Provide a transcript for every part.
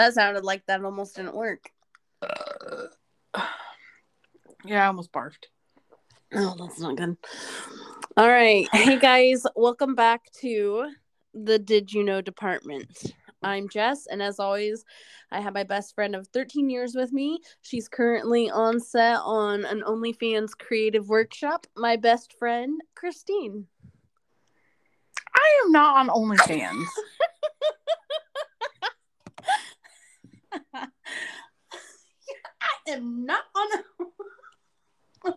That sounded like that almost didn't work. Yeah, I almost barfed. Oh, that's not good. All right. Hey guys, welcome back to the Did You Know department. I'm Jess, and as always, I have my best friend of 13 years with me. She's currently on set on an OnlyFans creative workshop. My best friend, Christine. I am not on OnlyFans. I am not on.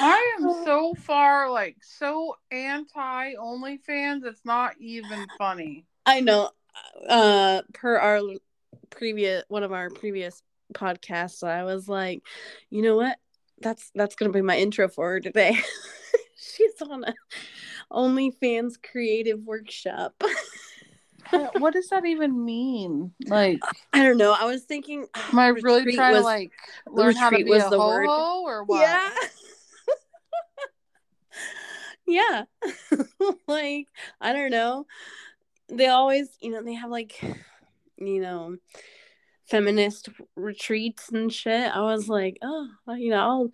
I am so far like so anti OnlyFans. It's not even funny. I know. Uh, per our previous one of our previous podcasts, I was like, you know what? That's that's gonna be my intro for her today. She's on a OnlyFans creative workshop. what does that even mean? Like, I don't know. I was thinking, am I really trying was- to like learn how to be was a the word. or what? Yeah. yeah. like, I don't know. They always, you know, they have like, you know, feminist retreats and shit. I was like, oh, you know, I'll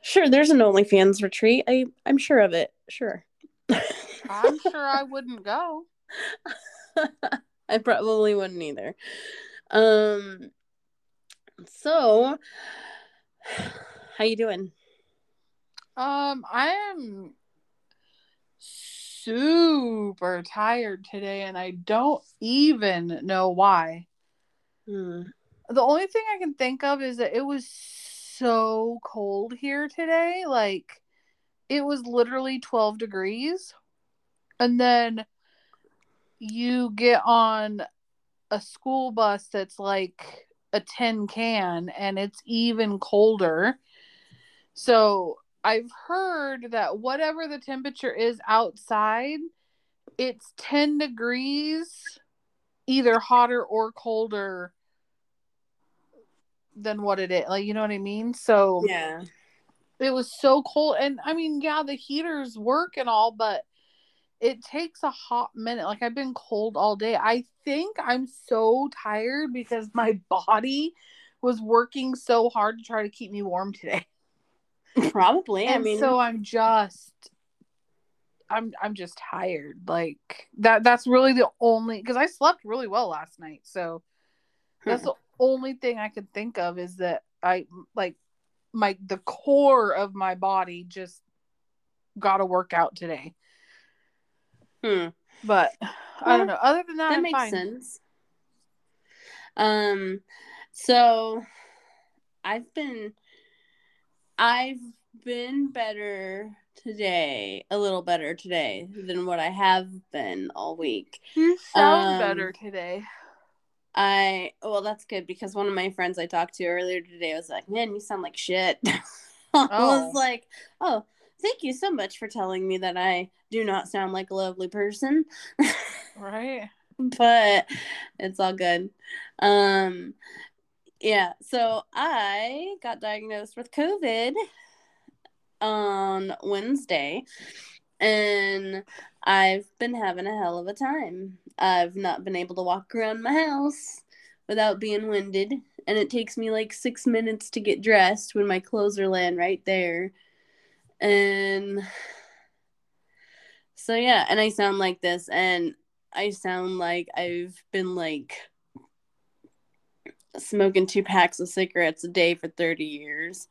sure there's an OnlyFans retreat. I I'm sure of it. Sure. I'm sure I wouldn't go. I probably wouldn't either. Um so how you doing? Um, I am super tired today, and I don't even know why. Hmm. The only thing I can think of is that it was so cold here today. Like, it was literally 12 degrees. And then you get on a school bus that's like a tin can, and it's even colder. So, I've heard that whatever the temperature is outside, it's 10 degrees either hotter or colder than what it is. Like, you know what I mean? So Yeah. it was so cold. And I mean, yeah, the heaters work and all, but it takes a hot minute. Like, I've been cold all day. I think I'm so tired because my body was working so hard to try to keep me warm today. Probably. I mean so I'm just I'm I'm just tired. Like that that's really the only cuz I slept really well last night. So that's hmm. the only thing I could think of is that I like my the core of my body just got to work out today. Hmm. But I don't know. Other than that, that I'm makes fine. sense. Um, so I've been, I've been better today, a little better today than what I have been all week. You sound Um, better today. I well, that's good because one of my friends I talked to earlier today was like, "Man, you sound like shit." I Oh. was like, "Oh, thank you so much for telling me that I do not sound like a lovely person." Right? but it's all good. Um yeah, so I got diagnosed with COVID on Wednesday and I've been having a hell of a time. I've not been able to walk around my house without being winded and it takes me like 6 minutes to get dressed when my clothes are laying right there. And so yeah, and I sound like this and I sound like I've been like smoking two packs of cigarettes a day for 30 years.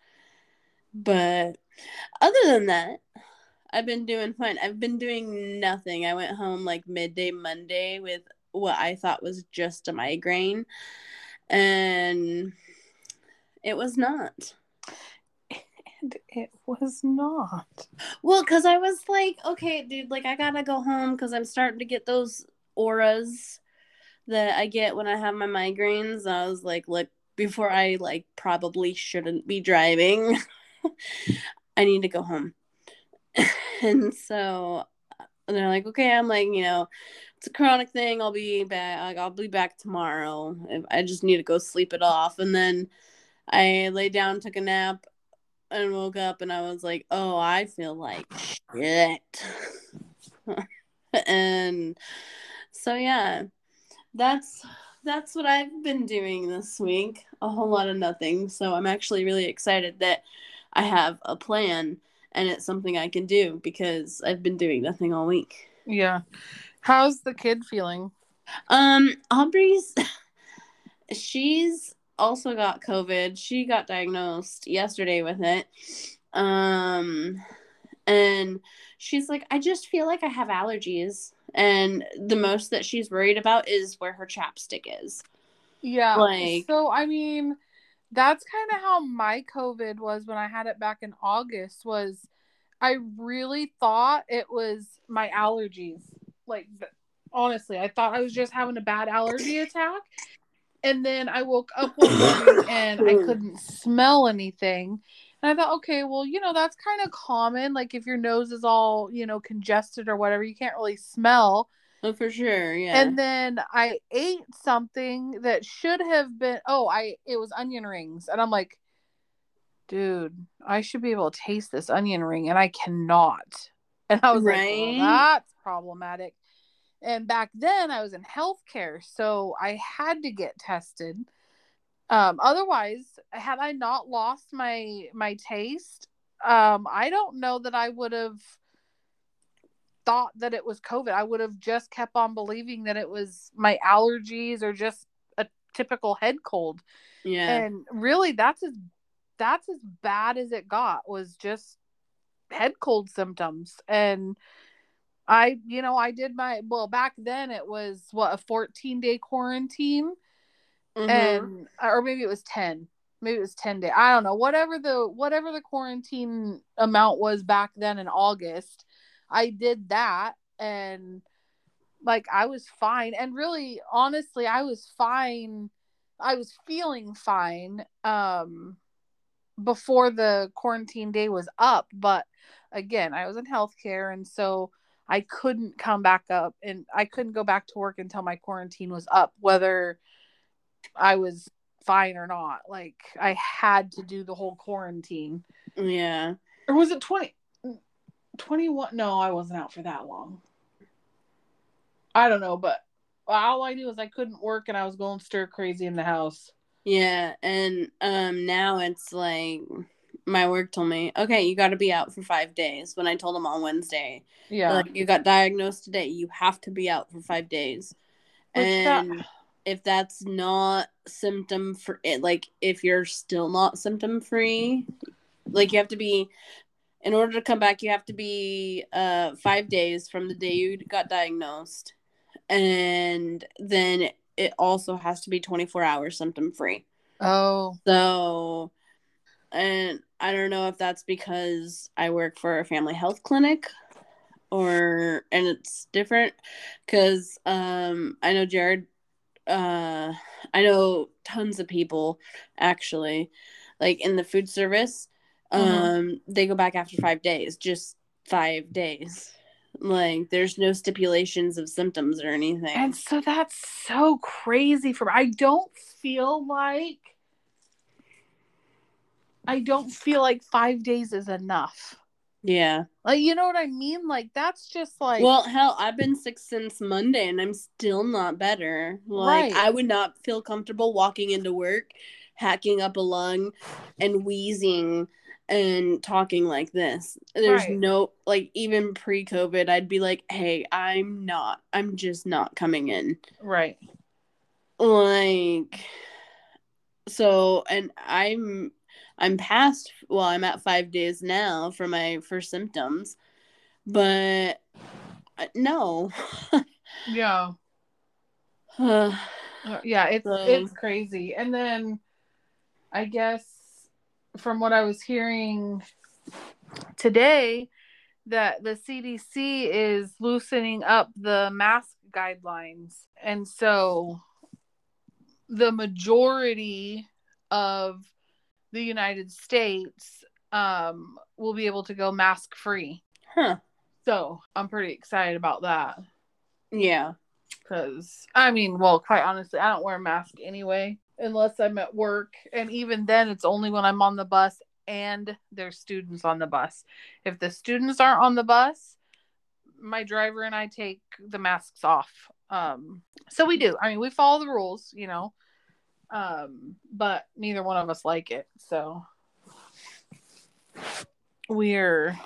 But other than that, I've been doing fine. I've been doing nothing. I went home like midday Monday with what I thought was just a migraine, and it was not. And it was not. Well, because I was like, okay, dude, like I gotta go home because I'm starting to get those auras that I get when I have my migraines. I was like, look, before I like probably shouldn't be driving, I need to go home. and so they're like, okay, I'm like, you know, it's a chronic thing. I'll be back. Like, I'll be back tomorrow. I just need to go sleep it off. And then I lay down, took a nap, and woke up, and I was like, oh, I feel like shit. and so yeah, that's that's what I've been doing this week. A whole lot of nothing. So I'm actually really excited that I have a plan and it's something I can do because I've been doing nothing all week. Yeah. How's the kid feeling? Um, Aubrey's she's also got COVID. She got diagnosed yesterday with it. Um and she's like, I just feel like I have allergies. And the most that she's worried about is where her chapstick is. Yeah. Like- so I mean, that's kind of how my COVID was when I had it back in August was I really thought it was my allergies. Like honestly, I thought I was just having a bad allergy attack. And then I woke up one morning and I couldn't smell anything. And I thought, okay, well, you know, that's kind of common. Like if your nose is all, you know, congested or whatever, you can't really smell. Oh, for sure, yeah. And then I ate something that should have been oh, I it was onion rings. And I'm like, dude, I should be able to taste this onion ring and I cannot. And I was like, well, that's problematic. And back then I was in healthcare, so I had to get tested. Um, otherwise, had I not lost my my taste, um, I don't know that I would have thought that it was COVID. I would have just kept on believing that it was my allergies or just a typical head cold. yeah. And really that's as that's as bad as it got was just head cold symptoms. And I, you know, I did my well back then it was what a 14 day quarantine? Mhm. and or maybe it was 10 maybe it was 10 day i don't know. Whatever the whatever the quarantine amount was back then in august i did that and like i was fine. And really honestly i was fine. I was feeling fine um before the quarantine day was up. But again i was in healthcare and so i couldn't come back up and i couldn't go back to work until my quarantine was up whether I was fine or not. Like I had to do the whole quarantine. yeah. Or was it 20 21? No, I wasn't out for that long. I don't know, but all I knew is I couldn't work and I was going stir crazy in the house. Yeah, and um now it's like my work told me, okay, you got to be out for five days. When I told them on Wednesday, Yeah. like you got diagnosed today, you have to be out for five days. That- and if that's not symptom for it, like if you're still not symptom free, like you have to be, in order to come back, you have to be uh five days from the day you got diagnosed, and then it also has to be 24 hours symptom free. oh. So, and I don't know if that's because I work for a family health clinic or, and it's different because um, I know Jared, uh, I know tons of people actually, like in the food service, um, Mhm. they go back after five days, just five days. Like, there's no stipulations of symptoms or anything. And so that's so crazy for me. I don't feel like I don't feel like 5 days is enough. yeah. Like you know what I mean? Like that's just like well, hell, I've been sick since Monday and I'm still not better. Like, Right. I would not feel comfortable walking into work, hacking up a lung, and wheezing and talking like this. There's Right. no, like, even pre COVID, I'd be like, hey, I'm not, I'm just not coming in. right. Like, so, and I'm, I'm past, well, I'm at five days now for my first symptoms, but uh, no. Yeah. Uh, Uh, yeah, it's So- it's crazy. And then I guess from what I was hearing today that the CDC is loosening up the mask guidelines. And so the majority of the United States um will be able to go mask free. huh. So, I'm pretty excited about that. Yeah. because I mean, well, quite honestly, I don't wear a mask anyway unless I'm at work, and even then, it's only when I'm on the bus and there's students on the bus. If the students aren't on the bus, my driver and I take the masks off. Um, so we do. I mean, we follow the rules, you know. Um, but neither one of us like it. So we're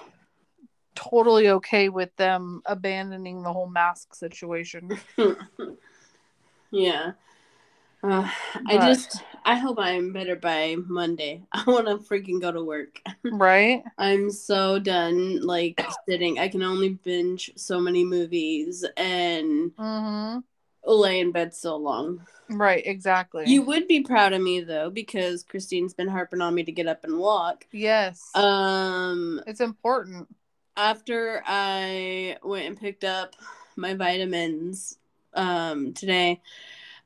totally okay with them abandoning the whole mask situation. yeah. Uh, I just, I hope I'm better by Monday. I want to freaking go to work. right? I'm so done, like, sitting. I can only binge so many movies and Mm-hmm. Lay in bed so long. Right, exactly. You would be proud of me, though, because Christine's been harping on me to get up and walk. yes. Um, it's important. after I went and picked up my vitamins um today,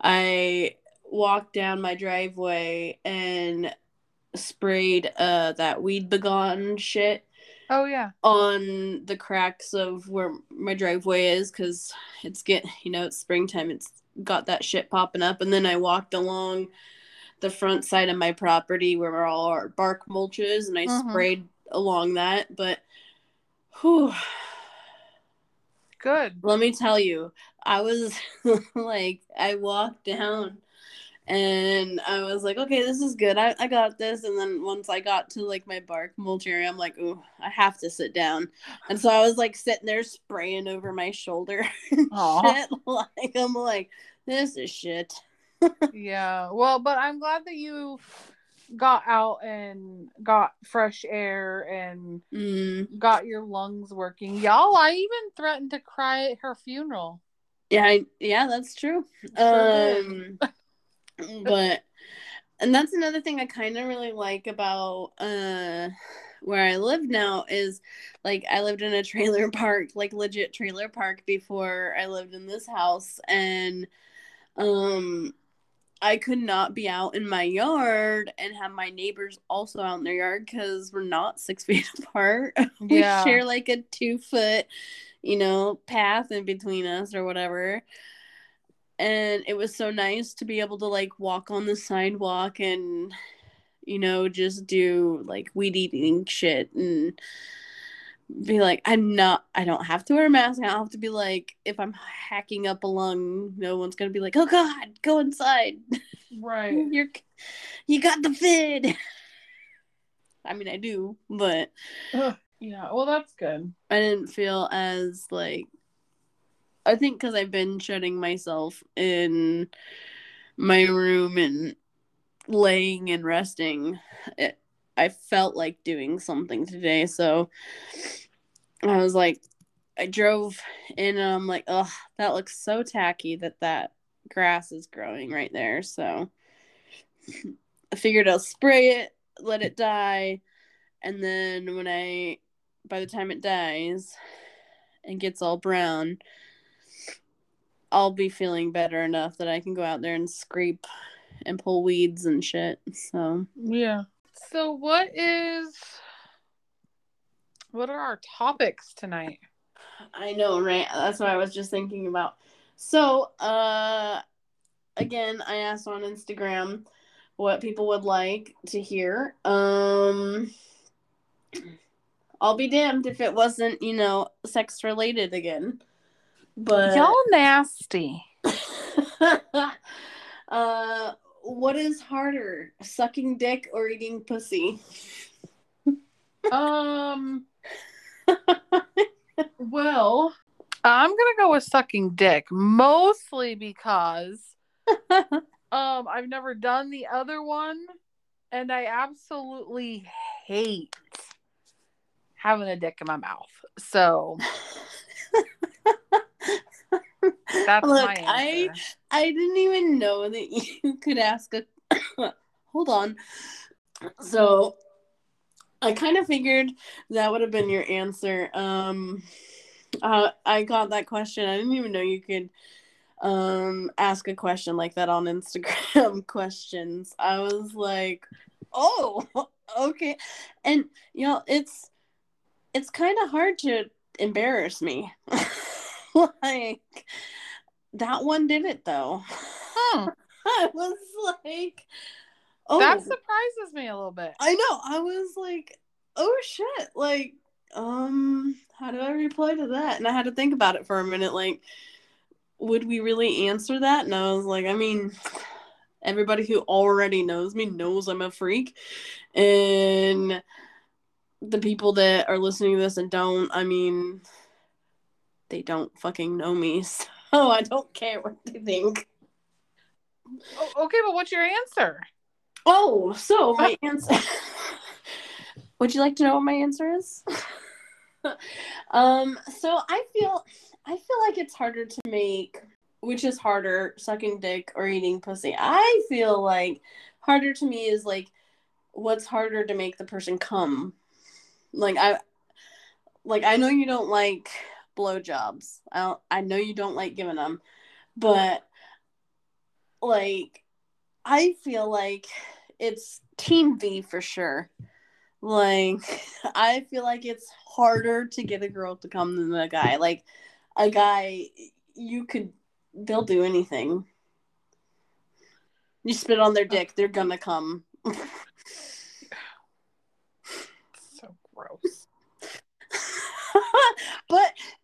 I walked down my driveway and sprayed uh that weed begone shit Oh yeah. on the cracks of where my driveway is because it's get you know it's springtime it's got that shit popping up and then I walked along the front side of my property where all our bark mulches and I Mhm. sprayed along that but whew, Good. let me tell you I was like I walked down and I was like, okay, this is good. I, I got this. And then once I got to like my bark mulch area, I'm like, ooh, I have to sit down. And so I was like sitting there spraying over my shoulder shit. Like I'm like, this is shit. yeah. Well, but I'm glad that you got out and got fresh air and Mm. got your lungs working. Y'all, I even threatened to cry at her funeral. Yeah, I, yeah, that's true. Sure um, but and that's another thing I kind of really like about uh where I live now is like I lived in a trailer park, like legit trailer park before I lived in this house and um I could not be out in my yard and have my neighbors also out in their yard because we're not six feet apart. we Yeah. share like a two foot, you know, path in between us or whatever. And it was so nice to be able to like walk on the sidewalk and, you know, just do like weed eating shit and be like, I'm not, I don't have to wear a mask. I don't have to be like, if I'm hacking up a lung, no one's going to be like, oh God, go inside. Right. You're, you got the vid. I mean, I do, but Yeah. Well, that's good. I didn't feel as like I think because I've been shutting myself in my room and laying and resting. It, I felt like doing something today, so I was like, I drove in and I'm like, oh, that looks so tacky that that grass is growing right there. So I figured I'll spray it, let it die, and then when I, by the time it dies and gets all brown, I'll be feeling better enough that I can go out there and scrape and pull weeds and shit. So Yeah. So, what is. What are our topics tonight? I know, right? That's what I was just thinking about. So, uh, again, I asked on Instagram what people would like to hear. Um, I'll be damned if it wasn't, you know, sex related again. But Y'all nasty. uh, what is harder, sucking dick or eating pussy? Um. well, I'm gonna go with sucking dick, mostly because um I've never done the other one, and I absolutely hate having a dick in my mouth. So that's Look, I. I didn't even know that you could ask a. Hold on. So, I kind of figured that would have been your answer. Um, uh, I got that question. I didn't even know you could um ask a question like that on Instagram questions. I was like, oh, okay, and you know it's it's kind of hard to embarrass me. like that one did it though. Hmm, I was like, oh, that surprises me a little bit. I know. I was like, oh shit. Like, um, how do I reply to that? And I had to think about it for a minute. Like, would we really answer that? And I was like, I mean, everybody who already knows me knows I'm a freak. And the people that are listening to this and don't, I mean, they don't fucking know me. So I don't care what they think. okay, but what's your answer? Oh, so my answer. Would you like to know what my answer is? um, so I feel I feel like it's harder to make which is harder, sucking dick or eating pussy. I feel like harder to me is like what's harder to make the person come. Like I like I know you don't like blowjobs. I don't, I know you don't like giving them, but like I feel like it's team V for sure. Like I feel like it's harder to get a girl to come than a guy. Like a guy you could they'll do anything. You spit on their dick, they're gonna come. so gross.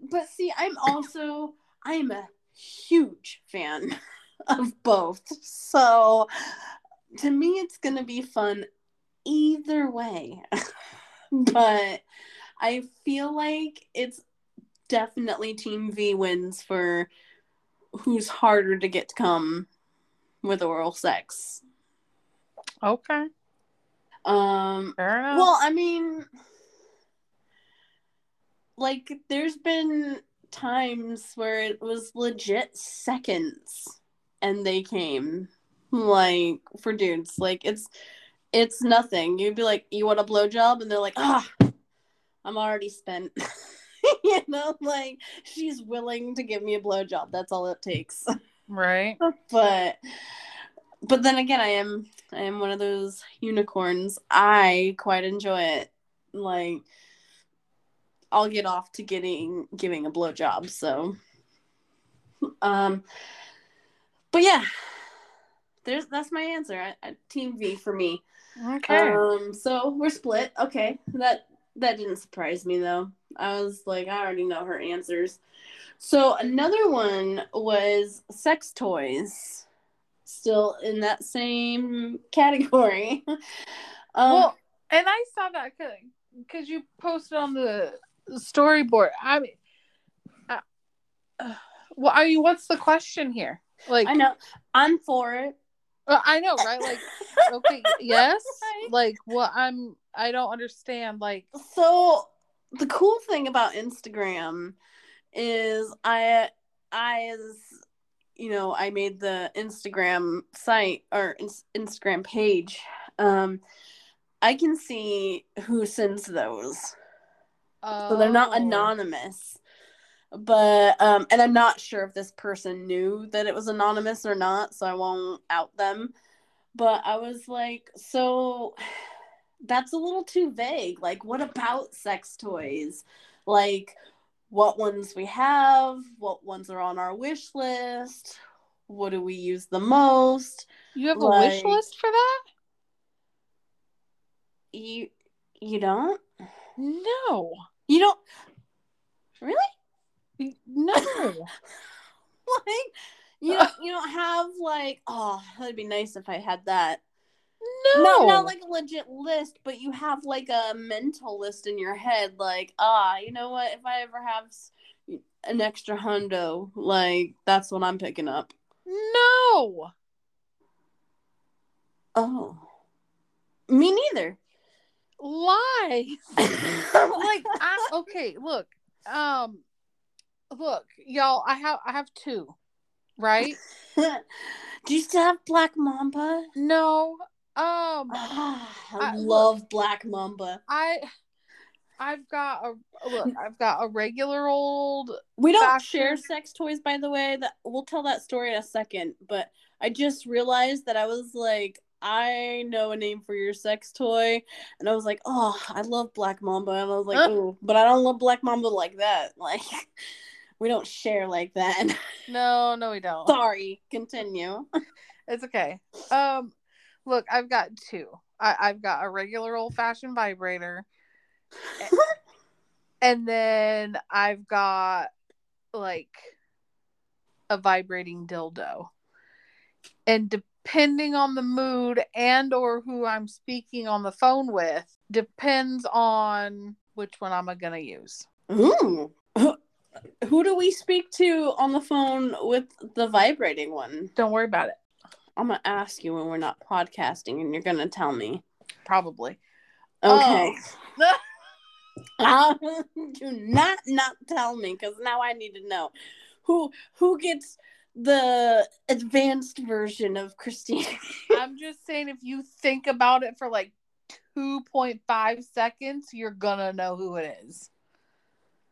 But see, I'm also I'm a huge fan of both. So to me it's gonna be fun either way. but I feel like it's definitely Team V wins for who's harder to get to come with oral sex. Okay. Um well, I mean like there's been times where it was legit seconds and they came like for dudes like it's it's nothing you'd be like you want a blowjob and they're like ah i'm already spent you know, like she's willing to give me a blowjob. That's all it takes. Right. but but then again, I am I am one of those unicorns. I quite enjoy it. Like I'll get off to getting giving a blowjob. So um but yeah. There's that's my answer. I, I, team V for me. Okay. Um so we're split. Okay. That that didn't surprise me though. I was like, I already know her answers. So another one was sex toys, still in that same category. um, well, and I saw that because you posted on the storyboard. I mean, uh, uh, well, I mean, what's the question here? Like, I know I'm for it. Well, I know, right? Like, okay, yes. Like, well, I'm. I don't understand. Like, so the cool thing about Instagram is I I as you know I made the Instagram site or Instagram page. Um, I can see who sends those, oh. so they're not oh. anonymous. But um, and I'm not sure if this person knew that it was anonymous or not, so I won't out them. But I was like, so that's a little too vague. Like, what about sex toys? Like, what ones we have, what ones are on our wish list, what do we use the most? You have like, a wish list for that? You you don't? No. You don't Really? No. like you don't, you don't have like oh that'd be nice if I had that. No, not, not like a legit list, but you have like a mental list in your head, like, ah, you know what? If I ever have an extra hundo, like that's what I'm picking up. No. Oh. Me neither. Lies. like, I, okay, look, um, look, y'all. I have, I have two, right? Do you still have Black Mamba? No, um, oh, I, I love look, Black Mamba. I I've got a look. I've got a regular old. We don't fashion. share sex toys, by the way. That we'll tell that story in a second. But I just realized that I was like, I know a name for your sex toy, and I was like, oh, I love Black Mamba, and I was like, oh, but I don't love Black Mamba like that. Like, we don't share like that. No, no, we don't. Sorry. Continue. It's okay. Um, Look, I've got two. I, I've got a regular old fashioned vibrator. and then I've got like a vibrating dildo. And depending on the mood and or who I'm speaking on the phone with, depends on which one I'm going to use. Ooh. Who do we speak to on the phone with the vibrating one? Don't worry about it. I'm gonna ask you when we're not podcasting, and you're gonna tell me. Probably. Okay. Oh. Um, do not not tell me because now I need to know who who gets the advanced version of Christine. I'm just saying, if you think about it for like 2.5 seconds, you're gonna know who it is.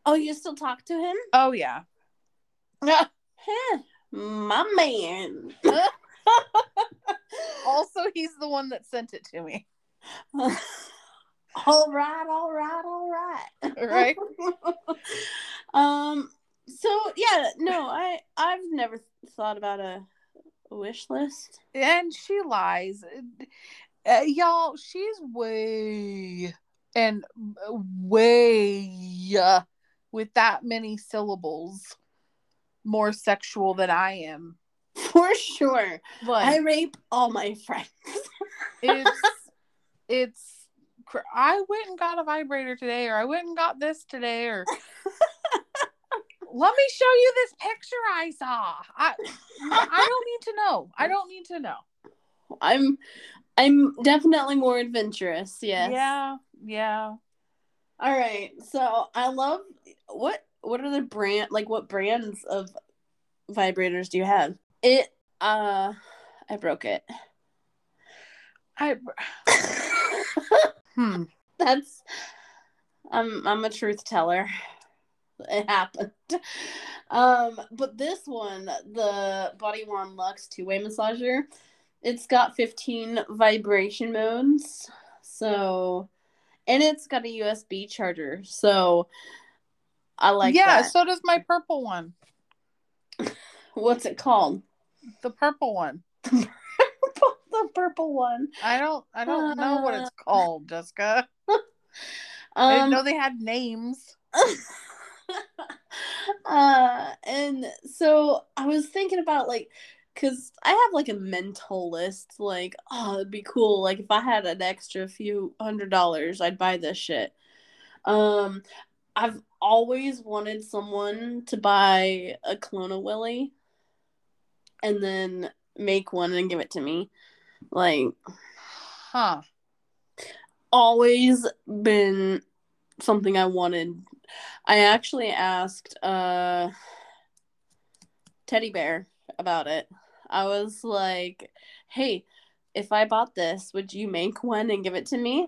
oh, you still talk to him? Oh, yeah. My man. also, he's the one that sent it to me. all right, all right, all right. Right. um. So yeah, no, I I've never thought about a, a wish list. And she lies. Uh, y'all, she's way and way uh, with that many syllables more sexual than I am. For sure. But I rape all my friends. it's it's I went and got a vibrator today or I went and got this today or let me show you this picture I saw. I I don't need to know. I don't need to know. I'm I'm definitely more adventurous, yes. Yeah, yeah. All right. So I love what what are the brand like what brands of vibrators do you have? It uh I broke it. I hmm. That's I'm I'm a truth teller. It happened. Um, but this one, the Body One Lux two way massager, it's got 15 vibration modes. So and it's got a USB charger. So I like yeah, that. so does my purple one. What's it called? The purple one. the purple one. I don't I don't know what it's called, Jessica. I didn't Um, know they had names. uh and so i was thinking about like because i have like a mental list like oh it'd be cool like if i had an extra few hundred dollars i'd buy this shit um i've always wanted someone to buy a clone Willy, and then make one and give it to me like Huh. always been something I wanted. I actually asked uh Teddy Bear about it. I was like, "Hey, if I bought this, would you make one and give it to me?"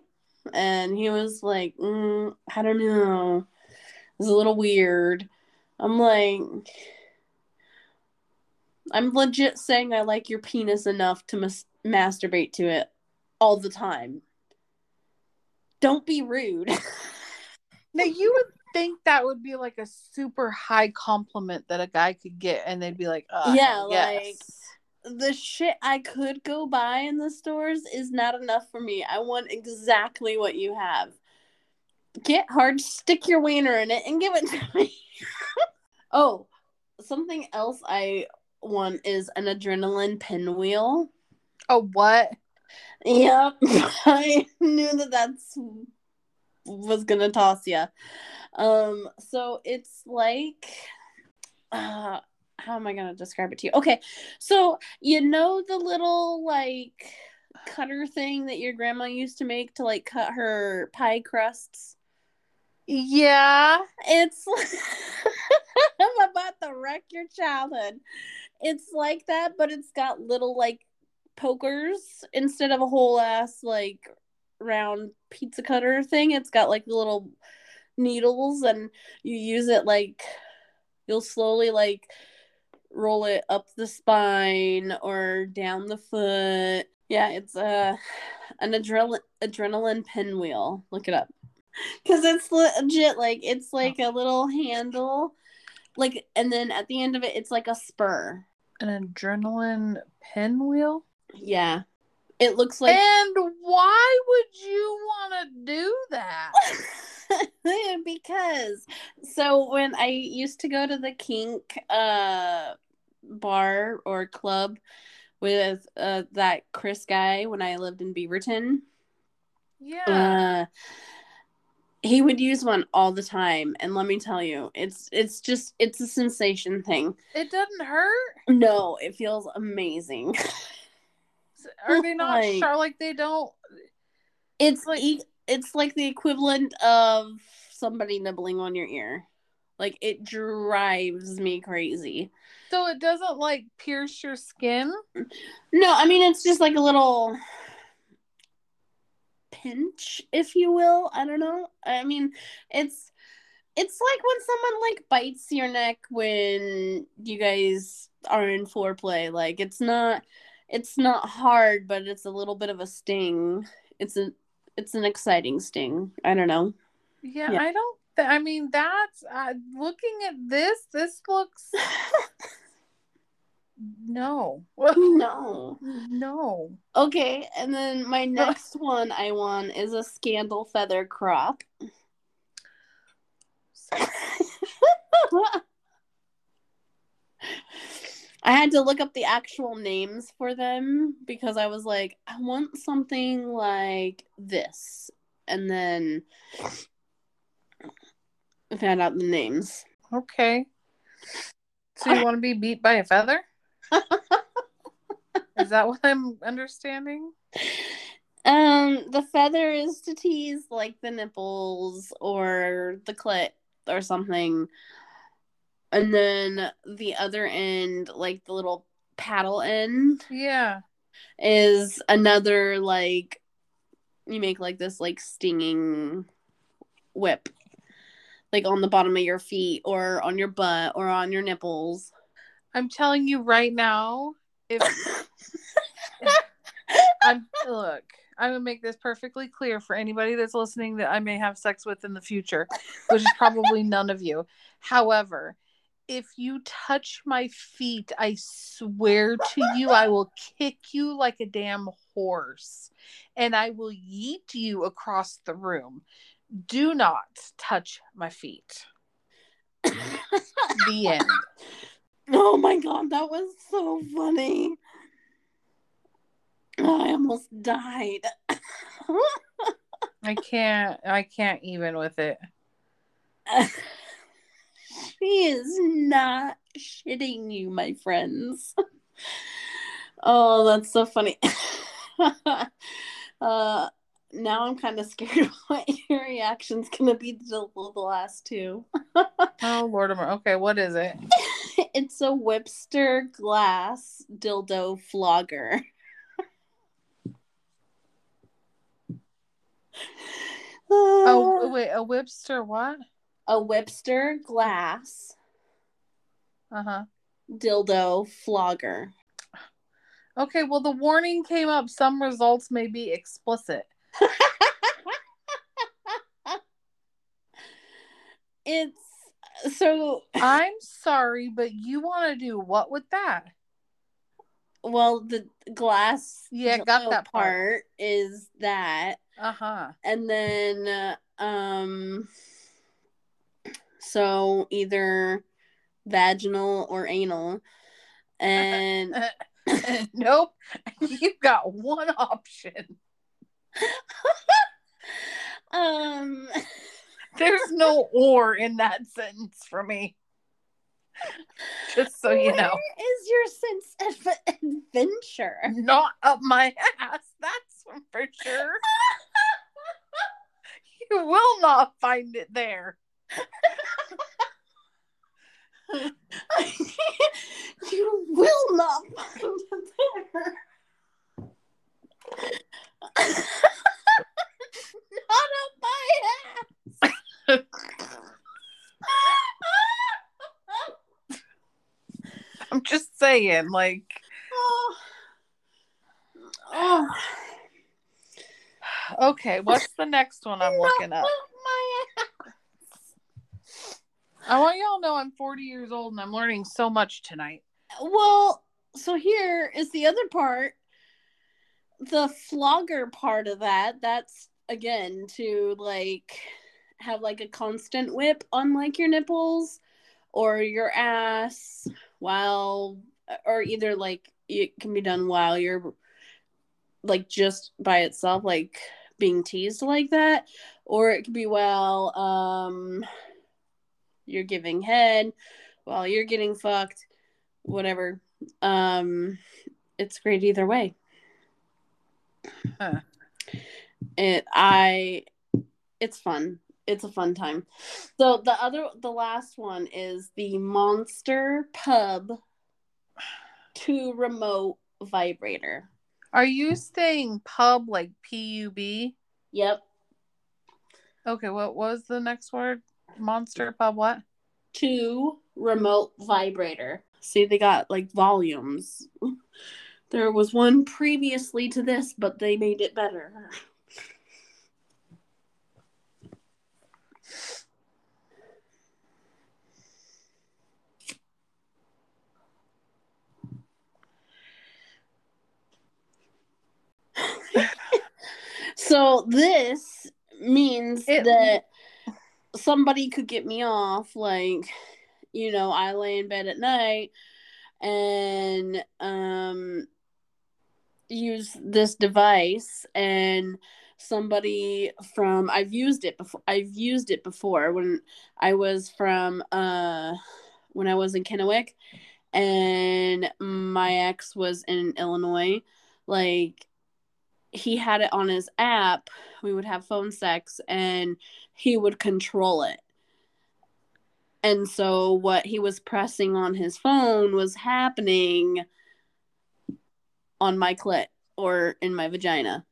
And he was like, mm, "I don't know. It's a little weird." I'm like, I'm legit saying I like your penis enough to mas- masturbate to it all the time. Don't be rude. Now you would think that would be like a super high compliment that a guy could get, and they'd be like, uh, Yeah, yes. the shit I could go buy in the stores is not enough for me. I want exactly what you have. Get hard, stick your wiener in it, and give it to me. oh, something else I want is an adrenaline pinwheel. Oh, what? Yep, I knew that that's was gonna toss you. Um, so it's like, uh, how am I gonna describe it to you? Okay, so you know the little like cutter thing that your grandma used to make to like cut her pie crusts. Yeah. It's I'm about to wreck your childhood. It's like that, but it's got little like pokers instead of a whole ass like round pizza cutter thing. It's got like the little needles and you use it like you'll slowly like roll it up the spine or down the foot. Yeah, it's a an adrenaline adrenaline pinwheel. Look it up. Cuz it's legit like it's like a little handle like and then at the end of it it's like a spur. An adrenaline pinwheel? Yeah. It looks like and why would you want to do that? because so when I used to go to the kink uh bar or club with uh, that Chris guy when I lived in Beaverton. Yeah. Uh, he would use one all the time, and let me tell you, it's it's just it's a sensation thing. it doesn't hurt. No, it feels amazing. Are they not Like- sure? Like they don't. It's Like- like it's like the equivalent of somebody nibbling on your ear. Like it drives me crazy. So it doesn't like pierce your skin. No, I mean it's just like a little pinch, if you will. I don't know. I mean, it's it's like when someone like bites your neck when you guys are in foreplay. Like it's not it's not hard, but it's a little bit of a sting. It's a it's an exciting sting. I don't know. Yeah, Yeah. I don't. Th- I mean, that's uh, looking at this. This looks no, no. no. Okay, and then my next one I want is a scandal feather crop. I had to look up the actual names for them because I was like, I want something like this. And then I found out the names. Okay. So you want to be beat by a feather? Is that what I'm understanding? Um, the feather is to tease like the nipples or the clit or something. And then the other end, like the little paddle end, Yeah. is another like you make like this like stinging whip. Like on the bottom of your feet or on your butt or on your nipples. I'm telling you right now, if I'm look, I'm gonna make this perfectly clear for anybody that's listening that I may have sex with in the future, which is probably none of you. However, if you touch my feet, I swear to you, I will kick you like a damn horse and I will yeet you across the room. Do not touch my feet. The end. Oh my god, that was so funny. Oh, I almost died. I can't I can't even with it. she is not shitting you, my friends. oh, that's so funny. uh now I'm kind of scared of what your reaction's gonna be to the, the last two. Oh Lord okay, what is it? it's a Whipster glass dildo flogger. Oh wait, a whipster what? A Whipster glass Uh-huh. dildo flogger. Okay, well the warning came up some results may be explicit. it's so I'm sorry, but you want to do what with that? well the glass Yeah, got that part. is that Uh-huh. and then uh, um so either vaginal or anal and nope. You've got one option. um There's no or in that sentence for me. Just so you know. where is your sense of adventure Not up my ass, that's for sure. You will not find it there. You will not find it there. not up my ass. I'm just saying, like, oh. Oh. okay, what's the next one I'm looking Not up? up my ass. I want y'all know I'm 40 years old and I'm learning so much tonight. Well, so here is the other part. The flogger part of that, that's again to like have like a constant whip on like your nipples or your ass while or either like it can be done while you're like just by itself, like being teased like that, or it could be while um you're giving head, while you're getting fucked, whatever. Um, it's great either way. Huh. It I it's fun. It's a fun time. So the other the last one is the Monster Pub 2 remote vibrator. Are you saying pub like P U B? Yep. Okay, what was the next word? Monster pub what? 2 remote vibrator. See they got like volumes. There was one previously to this, but they made it better. so this means It- that somebody could get me off like you know i lay in bed at night and um use this device and somebody from I've used it before I've used it before when I was from uh when I was in Kennewick and my ex was in Illinois like he had it on his app we would have phone sex and he would control it and so what he was pressing on his phone was happening on my clit or in my vagina.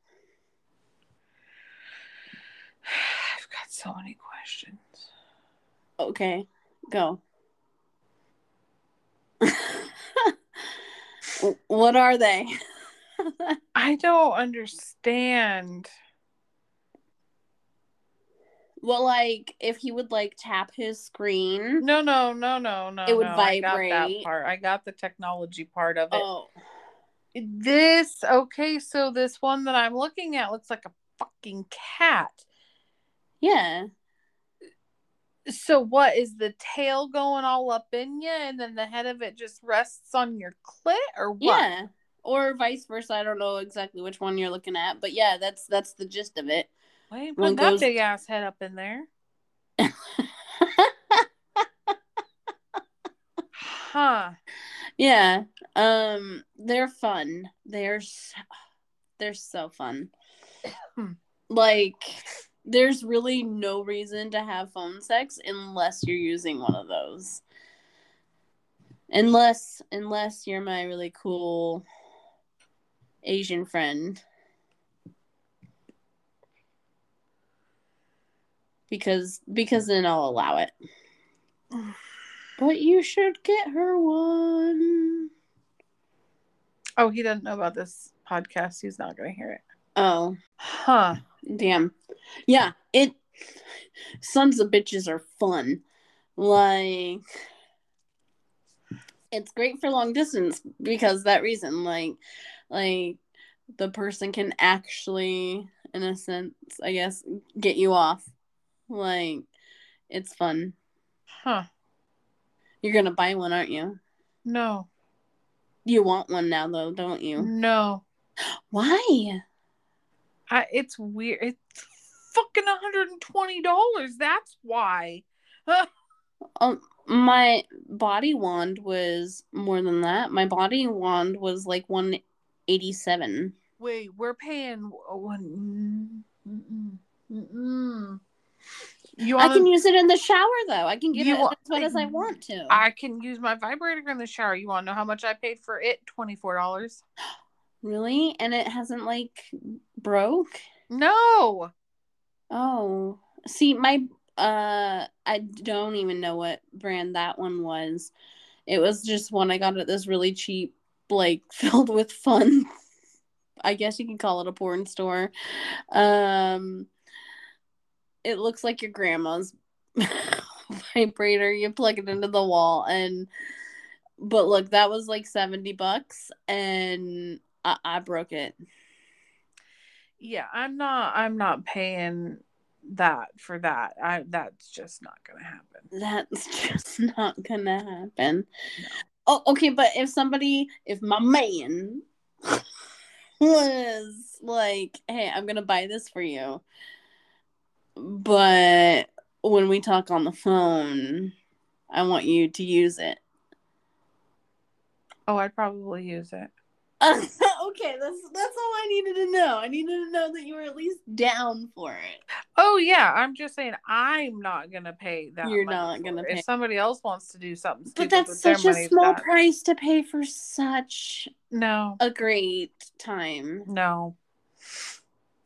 I've got so many questions. Okay, go. what are they? I don't understand. well, like if he would like tap his screen. No, no, no, no, no. It would no. I got that vibrate. part. I got the technology part of it. Oh, This okay, so this one that I'm looking at looks like a fucking cat. yeah. So what is the tail going all up in you and then the head of it just rests on your clit or what? Yeah. Or vice versa. I don't know exactly which one you're looking at, but yeah, that's that's the gist of it. Why One put that big ass head up in there? Huh. yeah. Um they're fun. They're so, they're so fun. Like there's really no reason to have phone sex unless you're using one of those. Unless unless you're my really cool Asian friend. Because because then I'll allow it. But you should get her one. Oh, he doesn't know about this podcast. He's not gonna hear it. Oh, Huh. damn. Yeah, it sons of bitches are fun. Like it's great for long distance because that reason like like the person can actually in a sense, I guess, get you off. Like it's fun. Huh. You're to buy one, aren't you? No. You want one now though, don't you? No. Why? I it's weird. It's fucking $120. That's why. Um, my body wand was more than that. My body wand was like 187. Wait, we're paying uh, one. Mm-mm, mm-mm. You I can use it in the shower though. I can get You it wa- as wet as I want to. I can use my vibrator in the shower. You want to know how much I paid for it? Twenty four dollars. really? And it hasn't like broke? No. Oh. See, my uh I don't even know what brand that one was. It was just one I got at this really cheap like filled with fun. I guess you can call it a porn store. Um it looks like your grandma's vibrator. You plug it into the wall and but look, that was like 70 bucks and I, I broke it. Yeah, I'm not. I'm not paying that for that. I that's just not gonna happen. That's just not gonna happen. Oh, okay, but if somebody, if my man was like, "Hey, I'm gonna buy this for you," but when we talk on the phone, I want you to use it. Oh, I'd probably use it. okay, that's that's all I needed to know. I needed to know that you were at least down for it. Oh yeah, I'm just saying I'm not gonna pay that. You're not gonna pay. If somebody else wants to do something, But that's such a small that- price to pay for such No, a great time. no.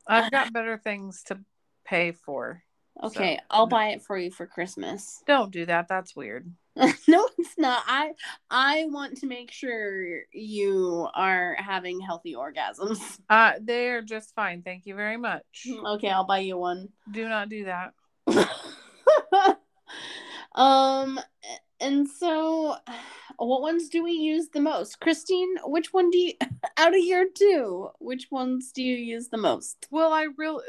I've got better things to pay for. Okay, So, I'll buy it for you for Christmas. Don't do that. That's weird. no, it's not. I I want to make sure you are having healthy orgasms. Uh, they're just fine. Thank you very much. Okay, I'll buy you one. Do not do that. um and so what ones do we use the most? Christine, which one do you out of your two, which ones do you use the most? Well, I really,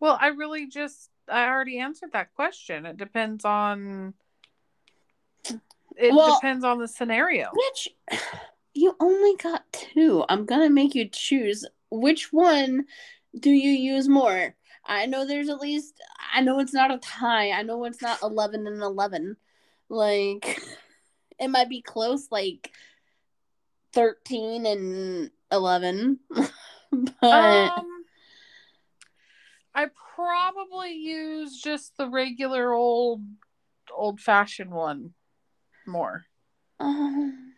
well, I really just, I already answered that question. It depends on, it Well- depends on the scenario. Which you only got two. I'm gonna make you choose which one do you use more? I know there's at least I know it's not a tie. I know it's not eleven and eleven. Like it might be close like thirteen and eleven. but Um, I probably use just the regular old, old fashioned one more. um,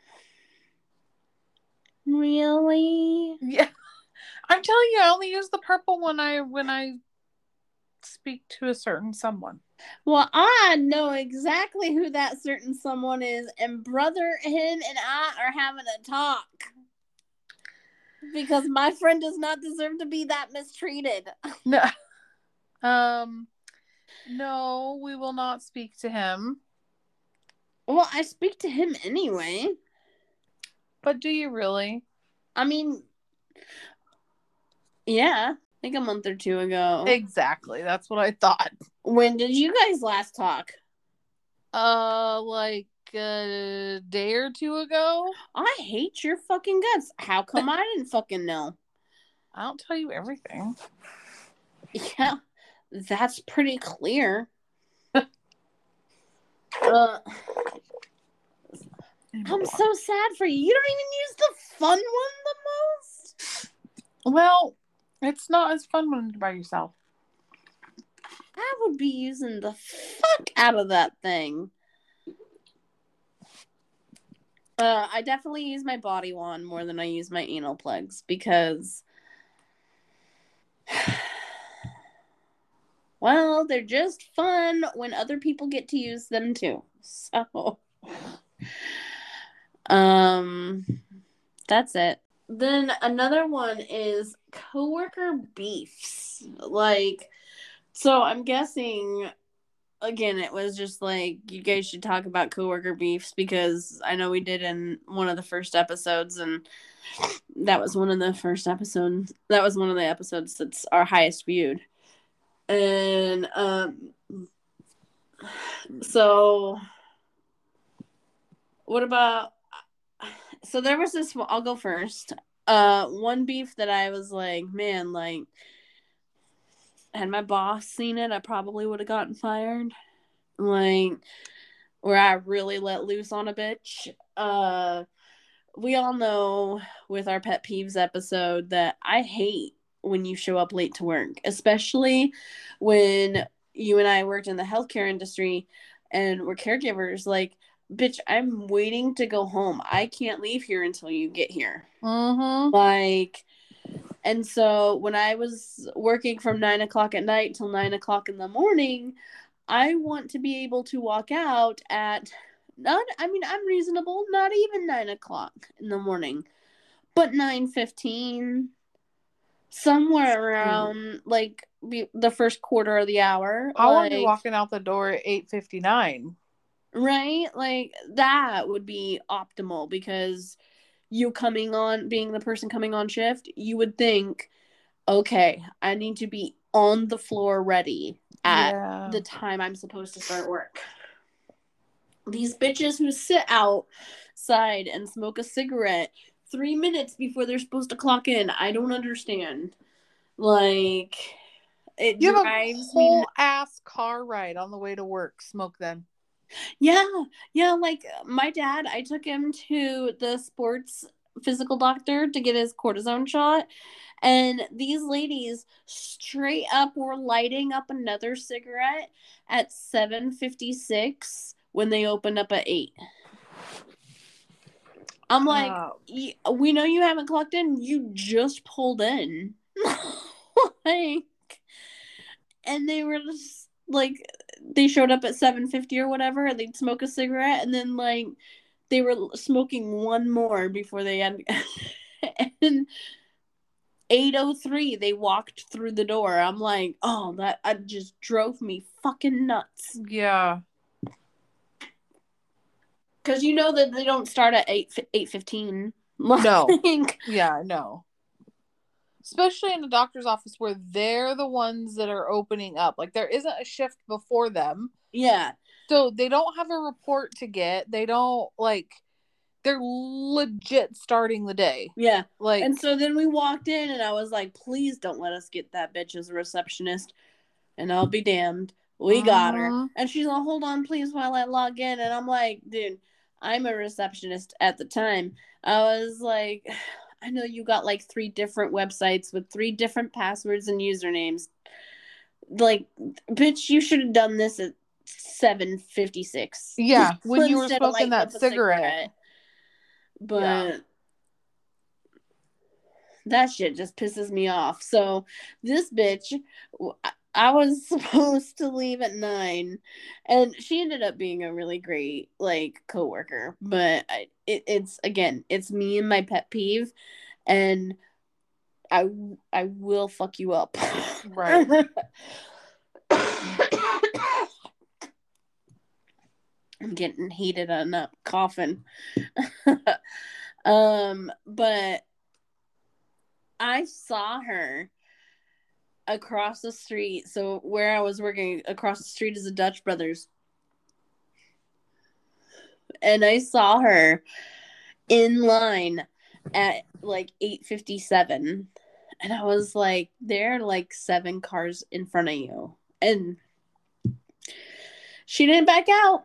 really? Yeah, I'm telling you, I only use the purple one. I when I speak to a certain someone. Well, I know exactly who that certain someone is, and brother, him and I are having a talk because my friend does not deserve to be that mistreated. No, um, no, we will not speak to him. Well, I speak to him anyway. But do you really? I mean, yeah, like a month or two ago. Exactly. That's what I thought. When did you guys last talk? Uh, like a day or two ago. I hate your fucking guts. How come I didn't fucking know? I'll tell you everything. Yeah, that's pretty clear. Uh, I'm so sad for you. You don't even use the fun one the most. well. It's not as fun when you're by yourself. I would be using the fuck out of that thing. Uh, I definitely use my body wand more than I use my anal plugs because, well, they're just fun when other people get to use them too. So, um, that's it. Then another one is coworker beefs. Like, so I'm guessing again it was just like you guys should talk about coworker beefs because I know we did in one of the first episodes and that was one of the first episodes that was one of the episodes that's our highest viewed. And um so what about so there was this I'll go first. Uh one beef that I was like, man, like had my boss seen it, I probably would have gotten fired. Like where I really let loose on a bitch. Uh we all know with our pet peeves episode that I hate when you show up late to work, especially when you and I worked in the healthcare industry and we're caregivers. Like, bitch, I'm waiting to go home. I can't leave here until you get here. Mm-hmm. Like, and so when I was working from nine o'clock at night till nine o'clock in the morning, I want to be able to walk out at not, I mean, I'm reasonable, not even nine o'clock in the morning, but 9 somewhere around like be, the first quarter of the hour. I want to be walking out the door at eight fifty nine. right like that would be optimal because you coming on being the person coming on shift you would think okay i need to be on the floor ready at Yeah. the time i'm supposed to start work these bitches who sit outside and smoke a cigarette three minutes before they're supposed to clock in. I don't understand. Like, it You have a drives whole me. ass car ride on the way to work. Smoke then. Yeah, yeah. Like my dad, I took him to the sports physical doctor to get his cortisone shot. And these ladies straight up were lighting up another cigarette at 7:56 when they opened up at 8. I'm like, Uh, y- we know you haven't clocked in. You just pulled in. like, and they were just like, they showed up at 7.50 or whatever. And they'd smoke a cigarette. And then, like, they were smoking one more before they had. and 8.03, they walked through the door. I'm like, oh, that I just drove me fucking nuts. yeah. Because you know that they don't start at 8, 8.15. No. Like, Yeah, no. Especially in a doctor's office where they're the ones that are opening up. Like there isn't a shift before them. yeah. So they don't have a report to get. They don't like they're legit starting the day. Yeah. Like And so then we walked in, and I was like, please don't let us get that bitch as a receptionist. And I'll be damned. We got her. Mhm. And she's like, hold on, please, while I log in. And I'm like, dude, I'm a receptionist at the time. I was like, I know you got like three different websites with three different passwords and usernames. Like, bitch, you should have done this at 756. Yeah, when you were smoking that a cigarette. But Yeah. that shit just pisses me off. So this bitch, I- was supposed to leave at nine, and she ended up being a really great like coworker. But I, it, it's again, it's me and my pet peeve, and I I will fuck you up. Right. I'm getting heated and up, coughing. um, but I saw her across the street. So where I was working across the street is a Dutch Brothers. And I saw her in line at like 8:57. And I was like, there are like seven cars in front of you. And she didn't back out.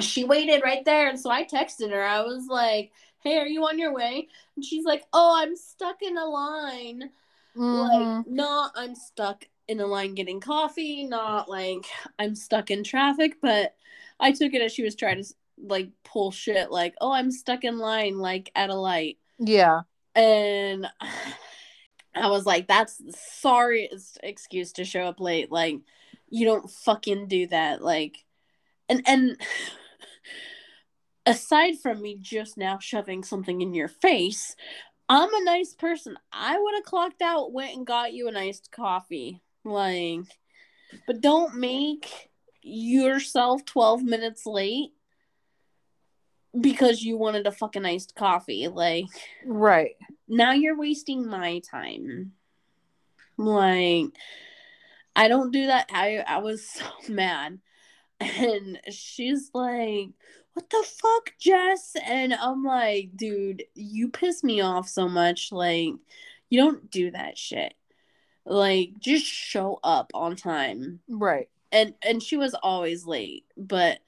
She waited right there. And so I texted her. I was like, hey, are you on your way? And she's like, oh, I'm stuck in a line. Mhm. Like, not I'm stuck in a line getting coffee, not like I'm stuck in traffic, but I took it as she was trying to like pull shit, like, oh, I'm stuck in line, like at a light. yeah. And I was like, that's the sorriest excuse to show up late. Like, you don't fucking do that. Like, and, and, aside from me just now shoving something in your face, I'm a nice person. I would have clocked out, went and got you an iced coffee. Like, but don't make yourself 12 minutes late because you wanted a fucking iced coffee. Like, Right. now you're wasting my time. Like, I don't do that. I, I was so mad. And she's like, What the fuck, Jess? And I'm like, Dude, you piss me off so much. Like, you don't do that shit. Like, just show up on time. Right. And and she was always late, but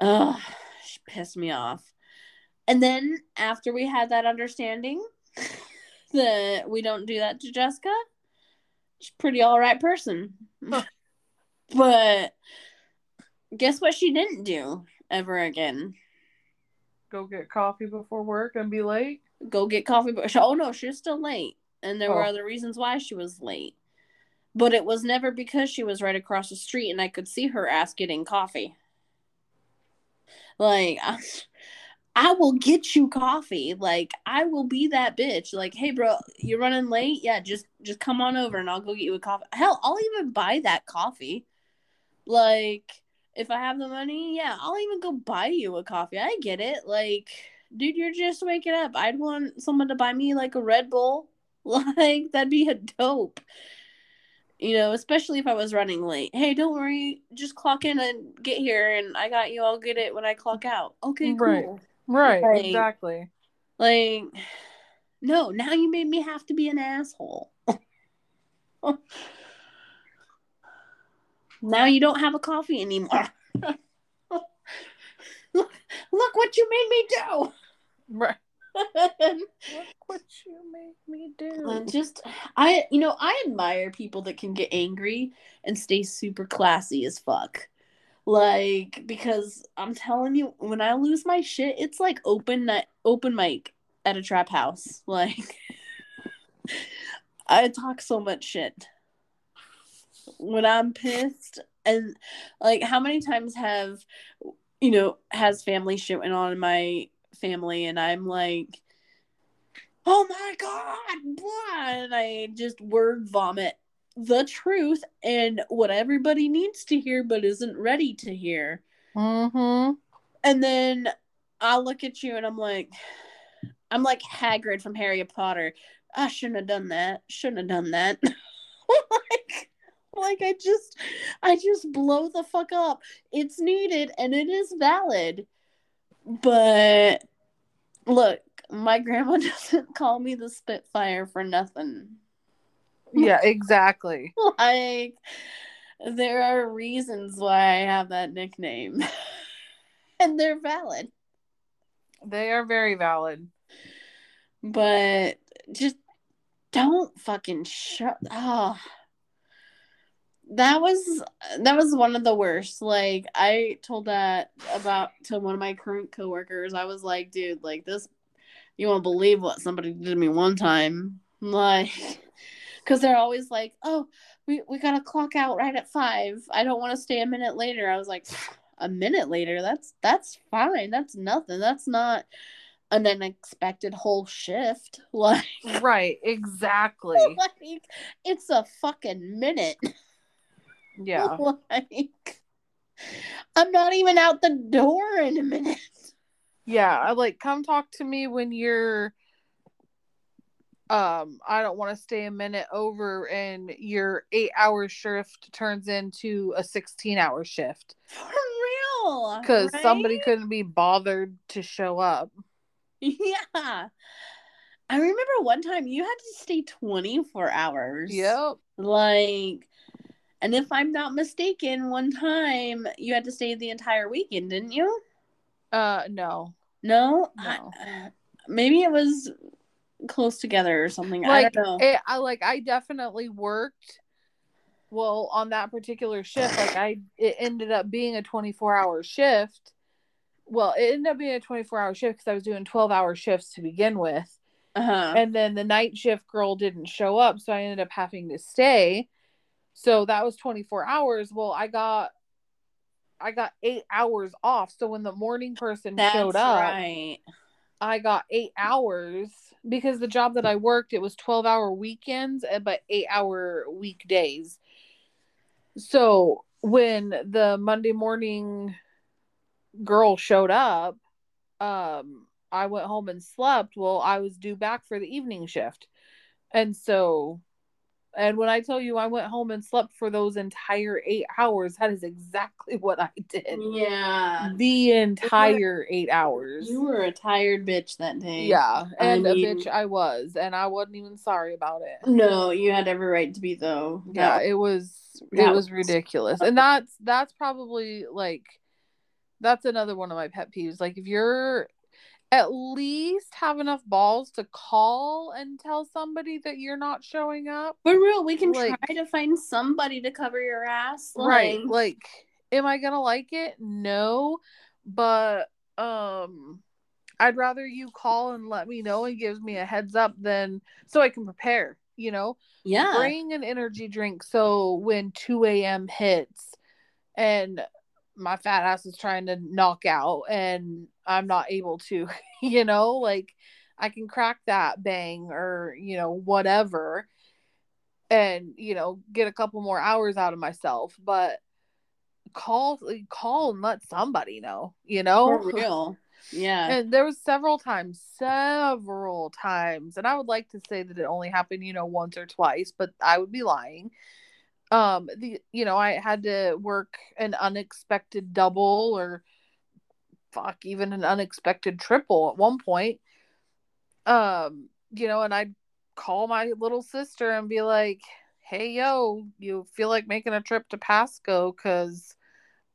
uh she pissed me off. And then after we had that understanding that we don't do that to Jessica, she's a pretty all right person. but guess what she didn't do ever again? Go get coffee before work and be late. Go get coffee. But oh no, she was still late, and there were Oh. other reasons why she was late. But it was never because she was right across the street and I could see her ass getting coffee. Like, I, I will get you coffee. Like, I will be that bitch. Like, hey, bro, you're running late. Yeah, just just come on over and I'll go get you a coffee. Hell, I'll even buy that coffee. Like, if I have the money, yeah, I'll even go buy you a coffee. I get it. Like, dude, you're just waking up. I'd want someone to buy me like a Red Bull. Like, that'd be a dope. You know, especially if I was running late. Hey, don't worry, just clock in and get here, and I got you. I'll get it when I clock out. Okay, Right. cool. Right. Like- exactly. Like, no, now you made me have to be an asshole. now you don't have a coffee anymore. look, look what you made me do. Right. Look what you made me do. And just I you know, I admire people that can get angry and stay super classy as fuck. Like because I'm telling you when I lose my shit, it's like open night open mic at a trap house. Like I talk so much shit. When I'm pissed and like how many times have you know has family shit went on in my family and I'm like oh my god blah, and i just word vomit the truth and what everybody needs to hear but isn't ready to hear. Mm-hmm. and then i'll look at you and i'm like i'm like hagrid from harry potter. I shouldn't have done that. Shouldn't have done that. Like like i just i just blow the fuck up. It's needed and it is valid. But look my grandma doesn't call me the spitfire for nothing. Yeah, exactly. like there are reasons why i have that nickname. And they're valid. They are very valid. but just don't fucking shut oh that was that was one of the worst. Like i told that about to one of my current coworkers. I was like dude like this you won't believe what somebody did to me one time. Like because they're always like oh we, we gotta clock out right at five. I don't want to stay a minute later. I was like a minute later? That's that's fine. That's nothing. That's not an unexpected whole shift. Like Right, exactly. like it's a fucking minute Yeah. like i'm not even out the door in a minute Yeah, I like come talk to me when you're um I don't want to stay a minute over and your 8-hour shift turns into a 16-hour shift for real cuz right? somebody couldn't be bothered to show up. yeah i remember one time you had to stay 24 hours Yep. like and if i'm not mistaken one time you had to stay the entire weekend didn't you Uh no. no, No. I- maybe it was close together or something i Like don't know it, I like I definitely worked well on that particular shift like I it ended up being a 24-hour shift. Well, it ended up being a 24-hour shift cuz I was doing 12-hour shifts to begin with. uh-huh and then the night shift girl didn't show up so i ended up having to stay so that was 24 hours well i got i got eight hours off so when the morning person That's showed up right. i got eight hours because the job that i worked it was 12 hour weekends eh, but eight hour weekdays so when the monday morning girl showed up um I went home and slept. Well, I was due back for the evening shift. And so and when I tell you I went home and slept for those entire 8 hours, that is exactly what I did. Yeah. The entire 8 hours. You were a tired bitch that day. Yeah, and I a mean- bitch I was, and I wasn't even sorry about it. No, you had every right to be though. Yeah, That- it was it was was- ridiculous. And that's that's probably like that's another one of my pet peeves. Like if you're at least have enough balls to call and tell somebody that you're not showing up. For real, we can Like- try to find somebody to cover your ass. right. like- Like am I going to like it? No, but um I'd rather you call and let me know and gives me a heads up than so I can prepare, you know? yeah. bring an energy drink so when 2 a.m. hits and my fat ass is trying to knock out and I'm not able to, you know, like I can crack that bang or, you know, whatever and, you know, get a couple more hours out of myself. But call call and let somebody know, you know? For real. Yeah. And there was several times, several times, and I would like to say that it only happened, you know, once or twice, but I would be lying. Um the you know i had to work an unexpected double or fuck even an unexpected triple at one point. Um you know and i'd call my little sister and be like hey yo you feel like making a trip to pasco because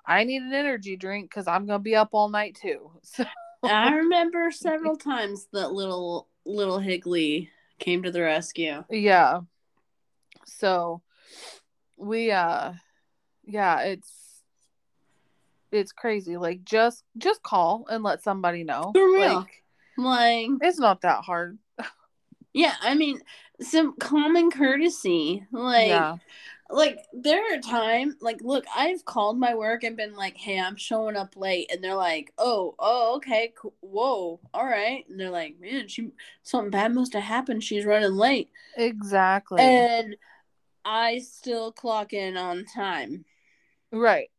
i need an energy drink because i'm gonna be up all night too. So I remember several times that little little Higley came to the rescue. yeah. So we uh yeah it's it's crazy like just just call and let somebody know For real. like Like, it's not that hard yeah, I mean, some common courtesy. Like, yeah like there are times like look i've called my work and been like hey i'm showing up late and they're like oh oh okay cool. whoa all right and they're like man she something bad must have happened she's running late exactly and i still clock in on time. Right.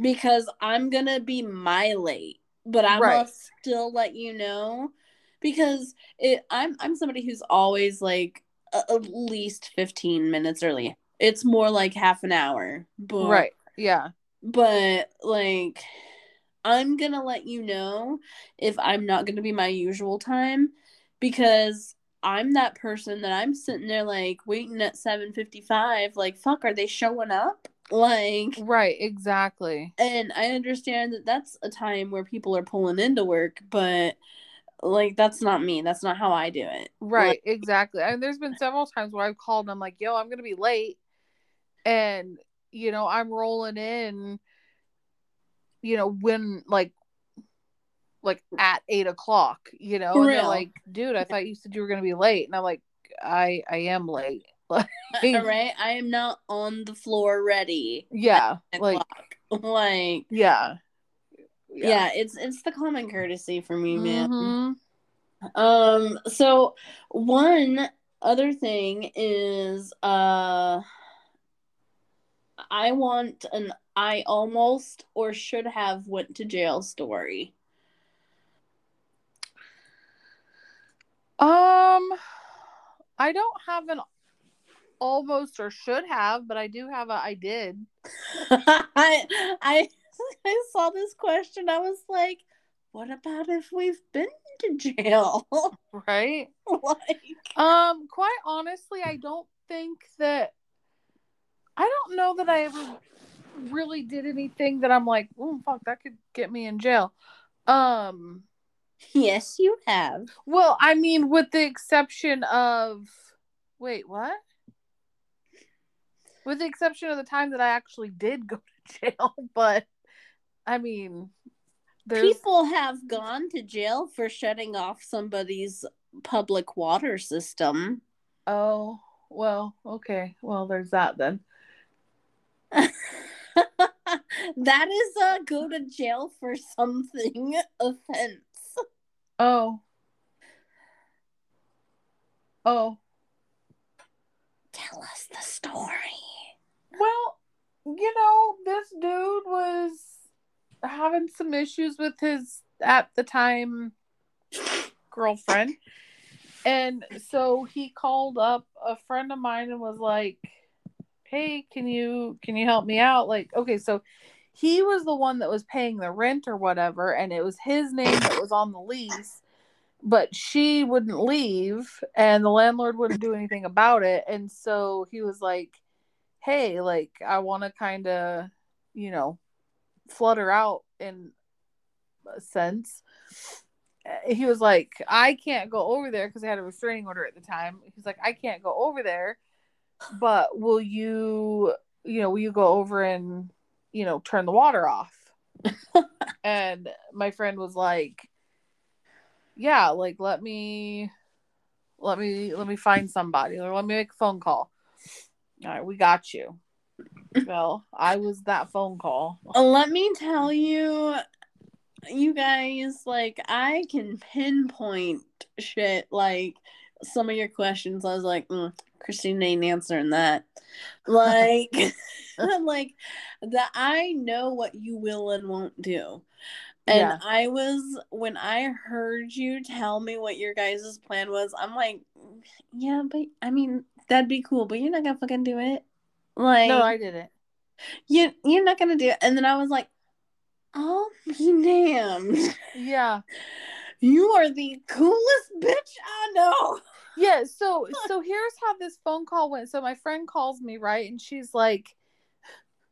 Because i'm gonna be my late but i Right. must still let you know. Because it i'm i'm somebody who's always like at least 15 minutes early. It's more like half an hour but right. Yeah. but like i'm gonna let you know if i'm not gonna be my usual time because i'm that person that i'm sitting there like waiting at 7.55 like fuck are they showing up? Like right exactly. and i understand that that's a time where people are pulling into work but like that's not me. That's not how i do it. Right exactly. And there's been several times where i've called and i'm like yo i'm gonna be late. And you know i'm rolling in you know when like like at eight o'clock you know? And they're like dude i thought you said you were gonna be late. And i'm like i i am late. Like all right? I am not on the floor ready yeah like like yeah. Yeah. it's it's the common courtesy for me man. Mhm. um so one other thing is uh i want an i almost or should have went to jail story um i don't have an almost or should have but i do have a i did I, I I saw this question. I was like, what about if we've been to jail? right like, Um, quite honestly, I don't think that I don't know that I ever really did anything that I'm like, oh fuck, that could get me in jail. Um, yes, you have. well, I mean, with the exception of wait, what? With the exception of the time that I actually did go to jail, but I mean, there's People have gone to jail for shutting off somebody's public water system. oh well, okay, well, there's that then. that is a go to jail for something offense. Oh, oh, Tell us the story. Well, you know, this dude was having some issues with his at the time girlfriend. And so he called up a friend of mine and was like, "Hey, can you can you help me out?" Like, okay, so he was the one that was paying the rent or whatever and it was his name that was on the lease, but she wouldn't leave and the landlord wouldn't do anything about it. And so he was like, hey, like I want to kind of, you know, flutter out in a sense. Uh, He was like, I can't go over there because I had a restraining order at the time. He's like, I can't go over there, but will you, you know, will you go over and, you know, turn the water off? and my friend was like, yeah, like let me, let me, let me find somebody or let me make a phone call. All right, we got you. Well, I was that phone call. Let me tell you, you guys, like, I can pinpoint shit. Like, some of your questions, I was like, mm, Christine ain't answering that. Like, like, that I know what you will and won't do. And Yeah. I was, when I heard you tell me what your guys' plan was, I'm like, yeah, but I mean, that'd be cool, but you're not gonna fucking do it. Like No, I didn't. you you're not gonna do it. And then I was like, oh be damned. Yeah. You are the coolest bitch I know. Yeah, so so here's how this phone call went. So my friend calls me, right? And she's like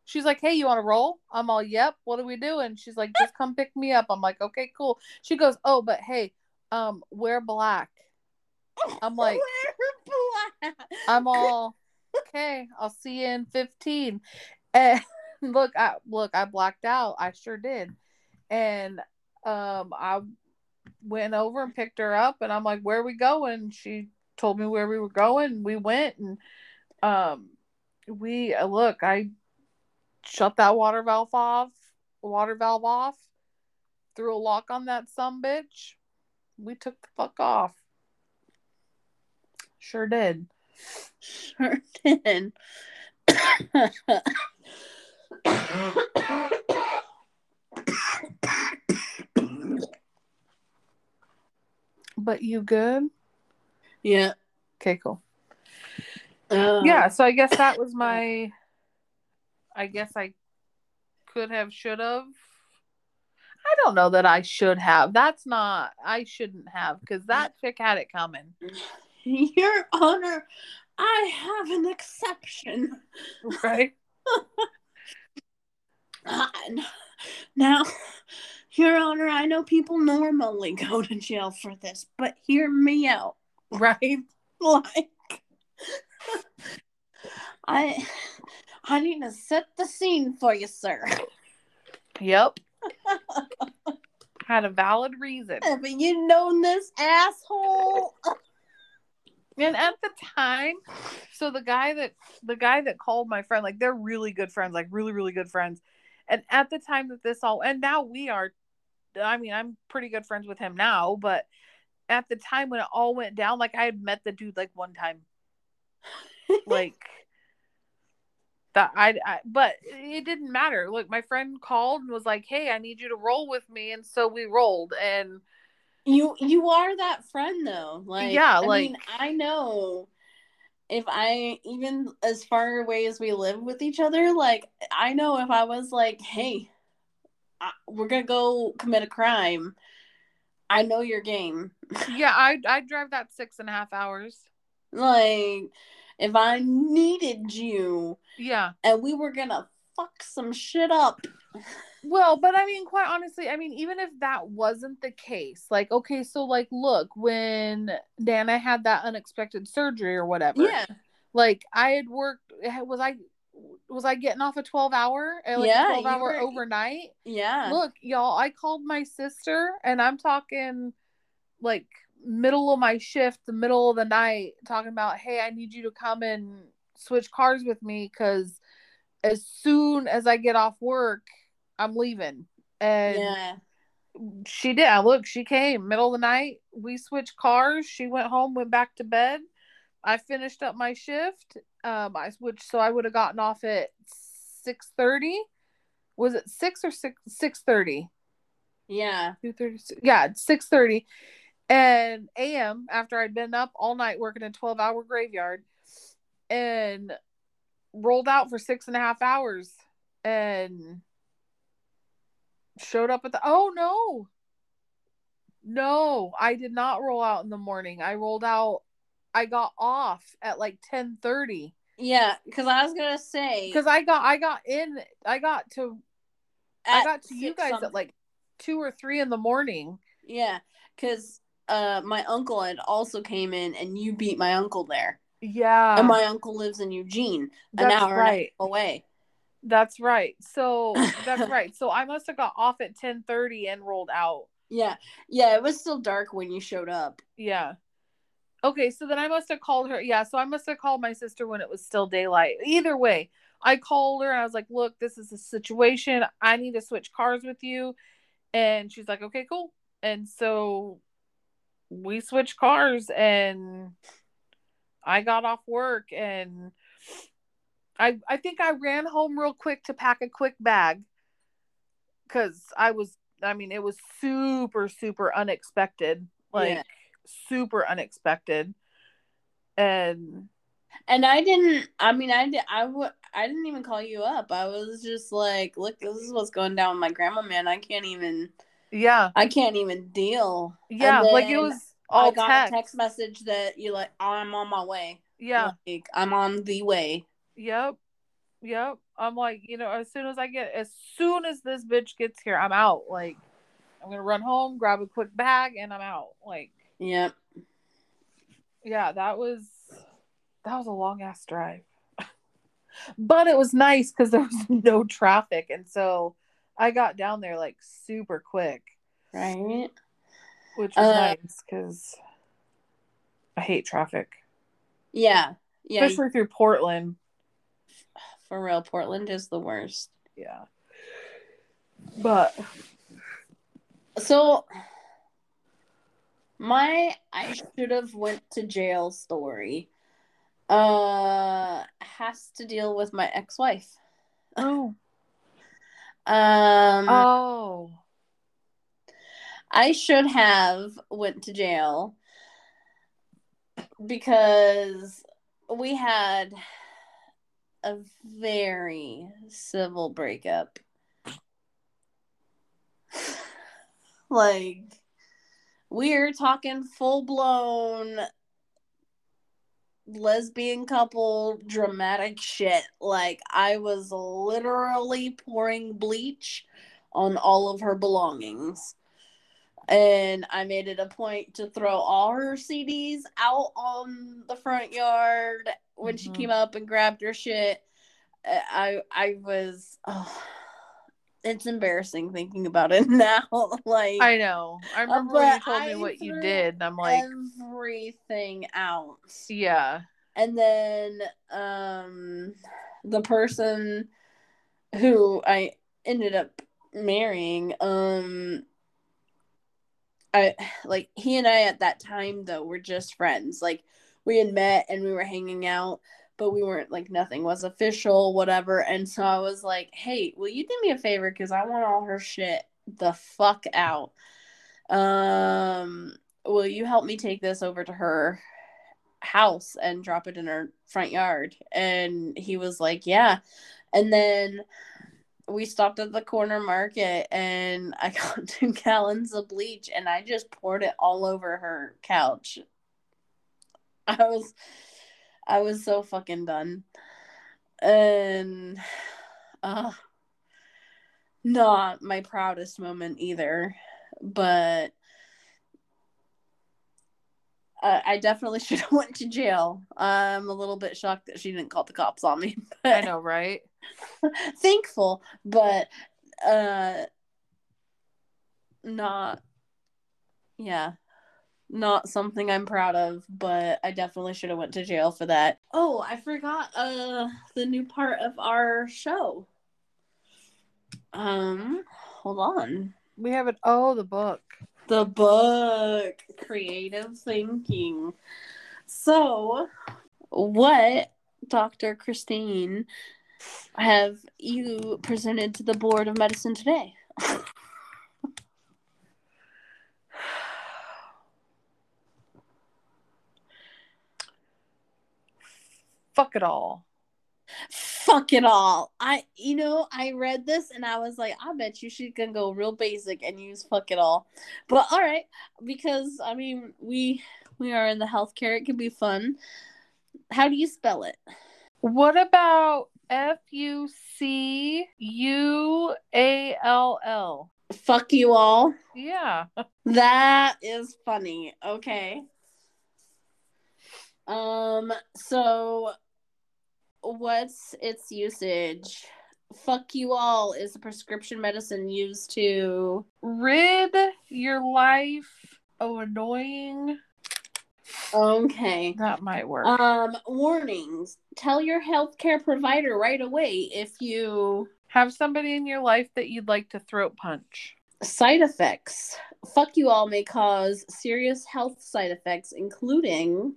she's like, "Hey, you want to roll?" I'm all, "Yep. What are we doing?" She's like, "Just come pick me up." I'm like, "Okay, cool." She goes, "Oh, but hey, um, wear black." I'm like, We're black. I'm all, "Okay, I'll see you in 15." And look, I look, I blacked out. I sure did. And um I went over and picked her up and I'm like, "Where are we going?" She told me where we were going. We went and um we uh, look, I shut that water valve off, water valve off, threw a lock on that some bitch. We took the fuck off. Sure did. Sure did. But you good? yeah. Okay, cool. Um, yeah, so I guess that was my I guess I could have should have I don't know that I should have. That's not I shouldn't have because that chick had it coming. Your Honor, I have an exception. Right? Uh, now, Your Honor, I know people normally go to jail for this, but hear me out. Right? Like, I, I need to set the scene for you, sir. Yep. had a valid reason. Have you known this asshole? And at the time, so the guy that the guy that called my friend, like they're really good friends, like really, really good friends. And at the time that this all and now we are I mean, I'm pretty good friends with him now, but at the time when it all went down, like I had met the dude like one time. like that I, I but it didn't matter. Look, my friend called and was like, "Hey, I need you to roll with me." And so we rolled and You you are that friend though. Like Yeah, I mean, like- I know if I even as far away as we live with each other, like I know if I was like, "Hey, I, we're gonna go commit a crime," I know your game. yeah, I I drive that six and a half hours. Like if I needed you Yeah. and we were gonna fuck some shit up. Well, but I mean, quite honestly, I mean, even if that wasn't the case, like, okay, so like, look, when Dana had that unexpected surgery or whatever, Yeah, like, I had worked, was I, was I getting off a 12 hour, uh, like Yeah, 12 hour were- overnight? yeah. Look, y'all, I called my sister and I'm talking like middle of my shift, the middle of the night, talking about, hey, I need you to come and switch cars with me because as soon as I get off work, I'm leaving. And yeah. she did. Look, she came middle of the night. We switched cars. She went home, went back to bed. I finished up my shift. Um, I switched, so I would have gotten off at six thirty. Was it six or six six thirty? Yeah. Two thirty. Yeah, six thirty, and a.m. After I'd been up all night working a twelve hour graveyard, and rolled out for six and a half hours, and showed up at the. Oh no, no, I did not roll out in the morning. I rolled out. I got off at like ten thirty Yeah, because I was gonna say because I got I got in I got to I got to you guys something- at like two or three in the morning. Yeah, because uh, my uncle had also came in, and you beat my uncle there. Yeah, and my uncle lives in Eugene, an that's hour right. away. That's right. So that's right. So I must have got off at ten thirty and rolled out. Yeah, yeah. It was still dark when you showed up. Yeah. Okay, so then I must have called her. Yeah, so I must have called my sister when it was still daylight. Either way, I called her and I was like, "Look, this is a situation. I need to switch cars with you." And she's like, "Okay, cool." And so we switched cars and I got off work and I I think I ran home real quick to pack a quick bag cuz I was I mean, it was super super unexpected. Like Yeah. Super unexpected. And And I didn't. I mean, I did. I would. I didn't even call you up. I was just like, "Look, this is what's going down with my grandma, man. I can't even. Yeah. I can't even deal." Yeah. Like it was all I got text. a text message that you like. I'm on my way. Yeah. Like, I'm on the way. Yep. Yep. I'm like, you know, as soon as I get, as soon as this bitch gets here, I'm out. Like, I'm gonna run home, grab a quick bag, and I'm out. Like, Yep. yeah, that was that was a long ass drive, but it was nice because there was no traffic, and so I got down there like super quick, Right. which was Uh, nice because I hate traffic, Yeah. Yeah. especially through Portland. For real, Portland is the worst. Yeah, but So my I should have went to jail story uh has to deal with my ex-wife. oh, Um oh, I should have went to jail because we had a very civil breakup. like we're talking full blown lesbian couple dramatic shit. Like I was literally pouring bleach on all of her belongings. And I made it a point to throw all her CDs out on the front yard when she Mhm. came up and grabbed her shit. I I was oh, it's embarrassing thinking about it now. like I know. I remember when you told me what you did, and I'm like, everything out. yeah, And then um the person who I ended up marrying, um I like he and I at that time though were just friends. Like we had met and we were hanging out, but we weren't like nothing was official, whatever. And so I was like, "Hey, will you do me a favor cuz I want all her shit the fuck out. Um will you help me take this over to her house and drop it in her front yard?" And he was like, "Yeah." And then we stopped at the corner market and I got two gallons of bleach and I just poured it all over her couch. I was I was so fucking done. And uh not my proudest moment either, but uh, I definitely should have went to jail. I'm a little bit shocked that she didn't call the cops on me. But I know, right? thankful, but uh not yeah. Not something I'm proud of, but I definitely should have went to jail for that. Oh, I forgot uh the new part of our show. Um, hold on. We have it. Oh, the book. The book Creative Thinking. So, what Dr. Christine have you presented to the board of medicine today? Fuck it all. Fuck it all. I you know, I read this and I was like, I bet you she can go real basic and use fuck it all. But all right, because I mean, we we are in the healthcare, it can be fun. How do you spell it? What about F U C U A L L? Fuck you all. Yeah. That is funny. Okay. Um so what's its usage? Fuck you all is a prescription medicine used to Rid your life of annoying. Okay. That might work. Um warnings. Tell your healthcare provider right away if you Have somebody in your life that you'd like to throat punch. side effects. Fuck you all may cause serious health side effects including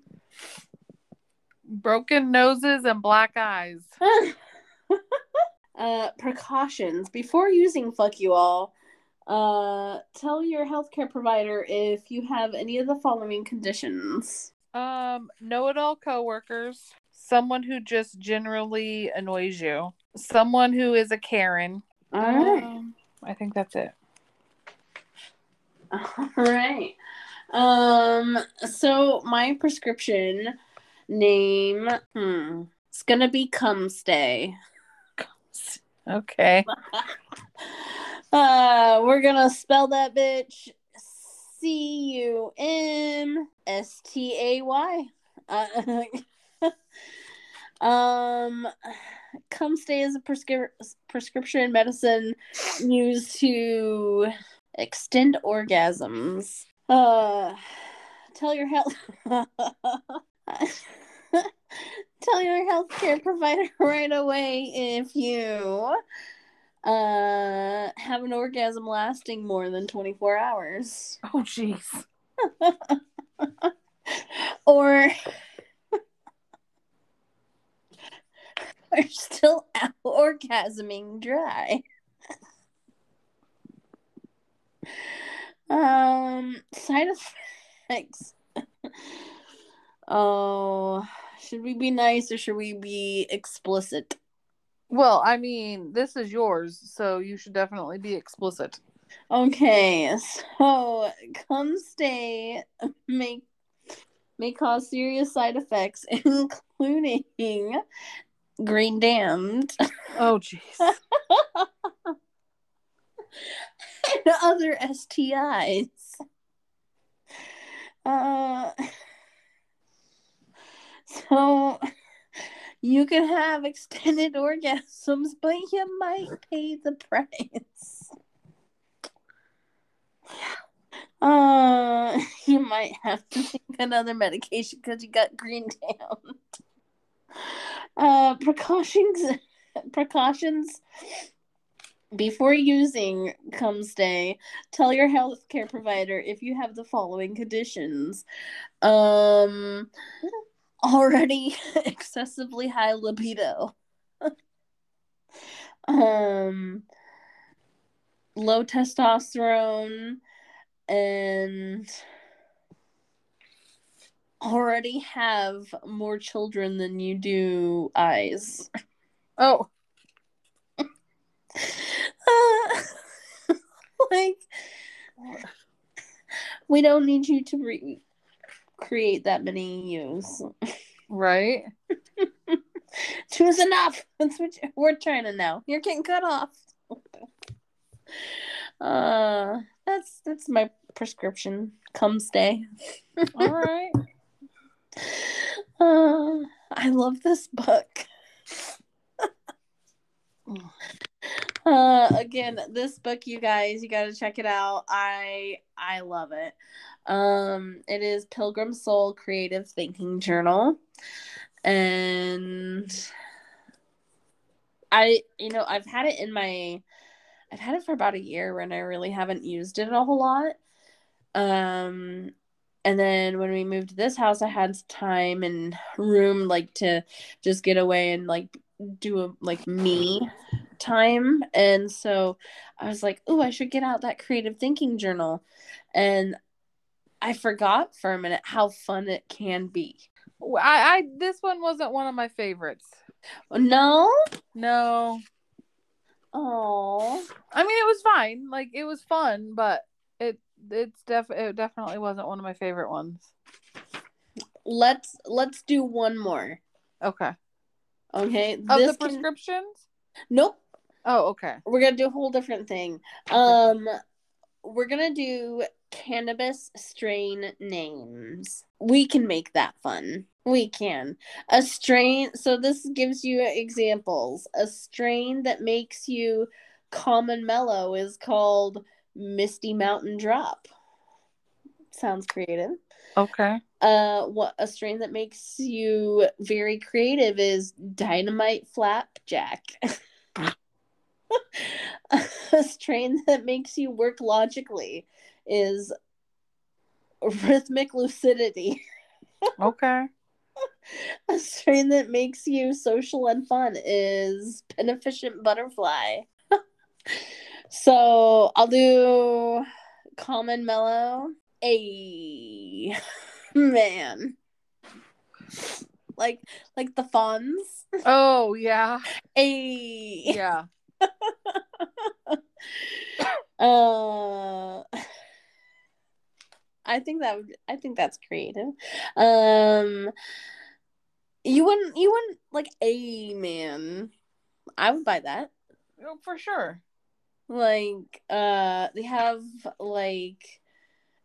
Broken noses and black eyes. uh, precautions before using fuck you all uh, tell your healthcare provider if you have any of the following conditions Um, know it all coworkers. Someone who just generally annoys you. Someone who is a Karen. All right. Um, I think that's it. All right. Um. So my prescription name, hmm, it's gonna be Come Stay. Okay. Uh, we're gonna spell that bitch C U M S T A Y. Uh, um, Cumstay is a prescri- prescription medicine used to extend orgasms. Uh, tell your health. tell your healthcare provider right away if you uh have an orgasm lasting more than 24 hours. Oh, jeez. or are still orgasming dry. Um side effects oh should we be nice or should we be explicit Well, I mean, this is yours, so you should definitely be explicit. Okay, so come stay may may cause serious side effects, including green damned Oh, jeez. and other STIs. Uh, so you can have extended orgasms, but you might pay the price. Uh, you might have to take another medication because you got green down. Uh, precautions, precautions before using Cumstay. Tell your healthcare provider if you have the following conditions. Um, already excessively high libido. um, low testosterone and already have more children than you do eyes. Oh, Uh, like we don't need you to re- create that many ewes. right. Two's enough. That's what we're trying to know. You're getting cut off. Uh, that's that's my prescription. Come stay. All right. Uh, I love this book. uh, again, this book, you guys, you got to check it out. I I love it. Um, it is Pilgrim Soul Creative Thinking Journal, and I, you know, I've had it in my, I've had it for about a year, and I really haven't used it a whole lot. Um, and then when we moved to this house, I had time and room like to just get away and like do a like me time. And so I was like, oh, I should get out that creative thinking journal. And I forgot for a minute how fun it can be. I, I this one wasn't one of my favorites. No? No. Oh. I mean, it was fine. Like it was fun, but it it's def it definitely wasn't one of my favorite ones. Let's let's do one more. Okay. Okay. Of this the can- prescriptions? Nope. Oh, okay. We're gonna do a whole different thing. Um we're gonna do cannabis strain names. We can make that fun. We can. A strain so this gives you examples. A strain that makes you calm and mellow is called Misty Mountain Drop. Sounds creative. Okay. Uh what a strain that makes you very creative is Dynamite Flapjack. a strain that makes you work logically is rhythmic lucidity. Okay. A strain that makes you social and fun is beneficent butterfly. so I'll do common mellow. A man. like like the Fonz. Oh yeah. A Yeah. uh I think that would I think that's creative. Um you wouldn't you wouldn't like a man. I would buy that. Oh, For sure. Like uh they have like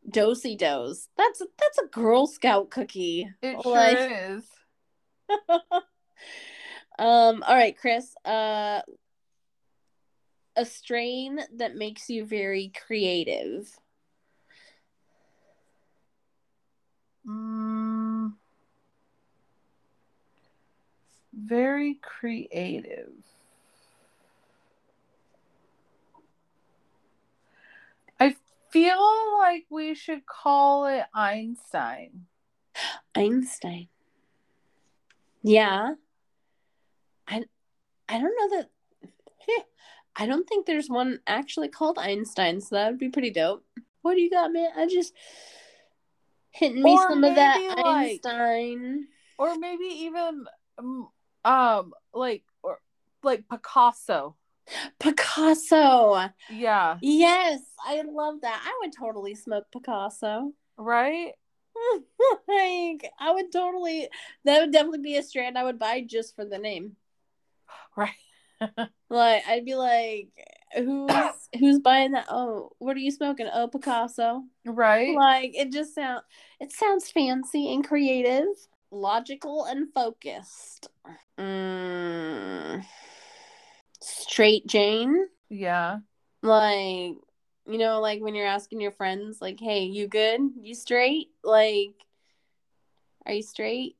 dosey dos. That's that's a Girl Scout cookie. It Like- sure is. um all right, Chris. Uh a strain that makes you very creative. Mm, very creative. I feel like we should call it Einstein. Einstein. Yeah. I I don't know that. I don't think there's one actually called Einstein, so that would be pretty dope. What do you got, man? I just hitting me Or some of that like- Einstein. Or maybe even um, um like or like Picasso. Picasso. Yeah, Yes, I love that. I would totally smoke Picasso. right? like I would totally that would definitely be a strand I would buy just for the name. Right. Like I'd be like, who's who's buying that? Oh, what are you smoking? Oh, Picasso. Right? Like it just sound it sounds fancy and creative, logical and focused. Mm. Straight Jane, Yeah. like you know, like when you're asking your friends, like, "Hey, you good? You straight? Like, are you straight?"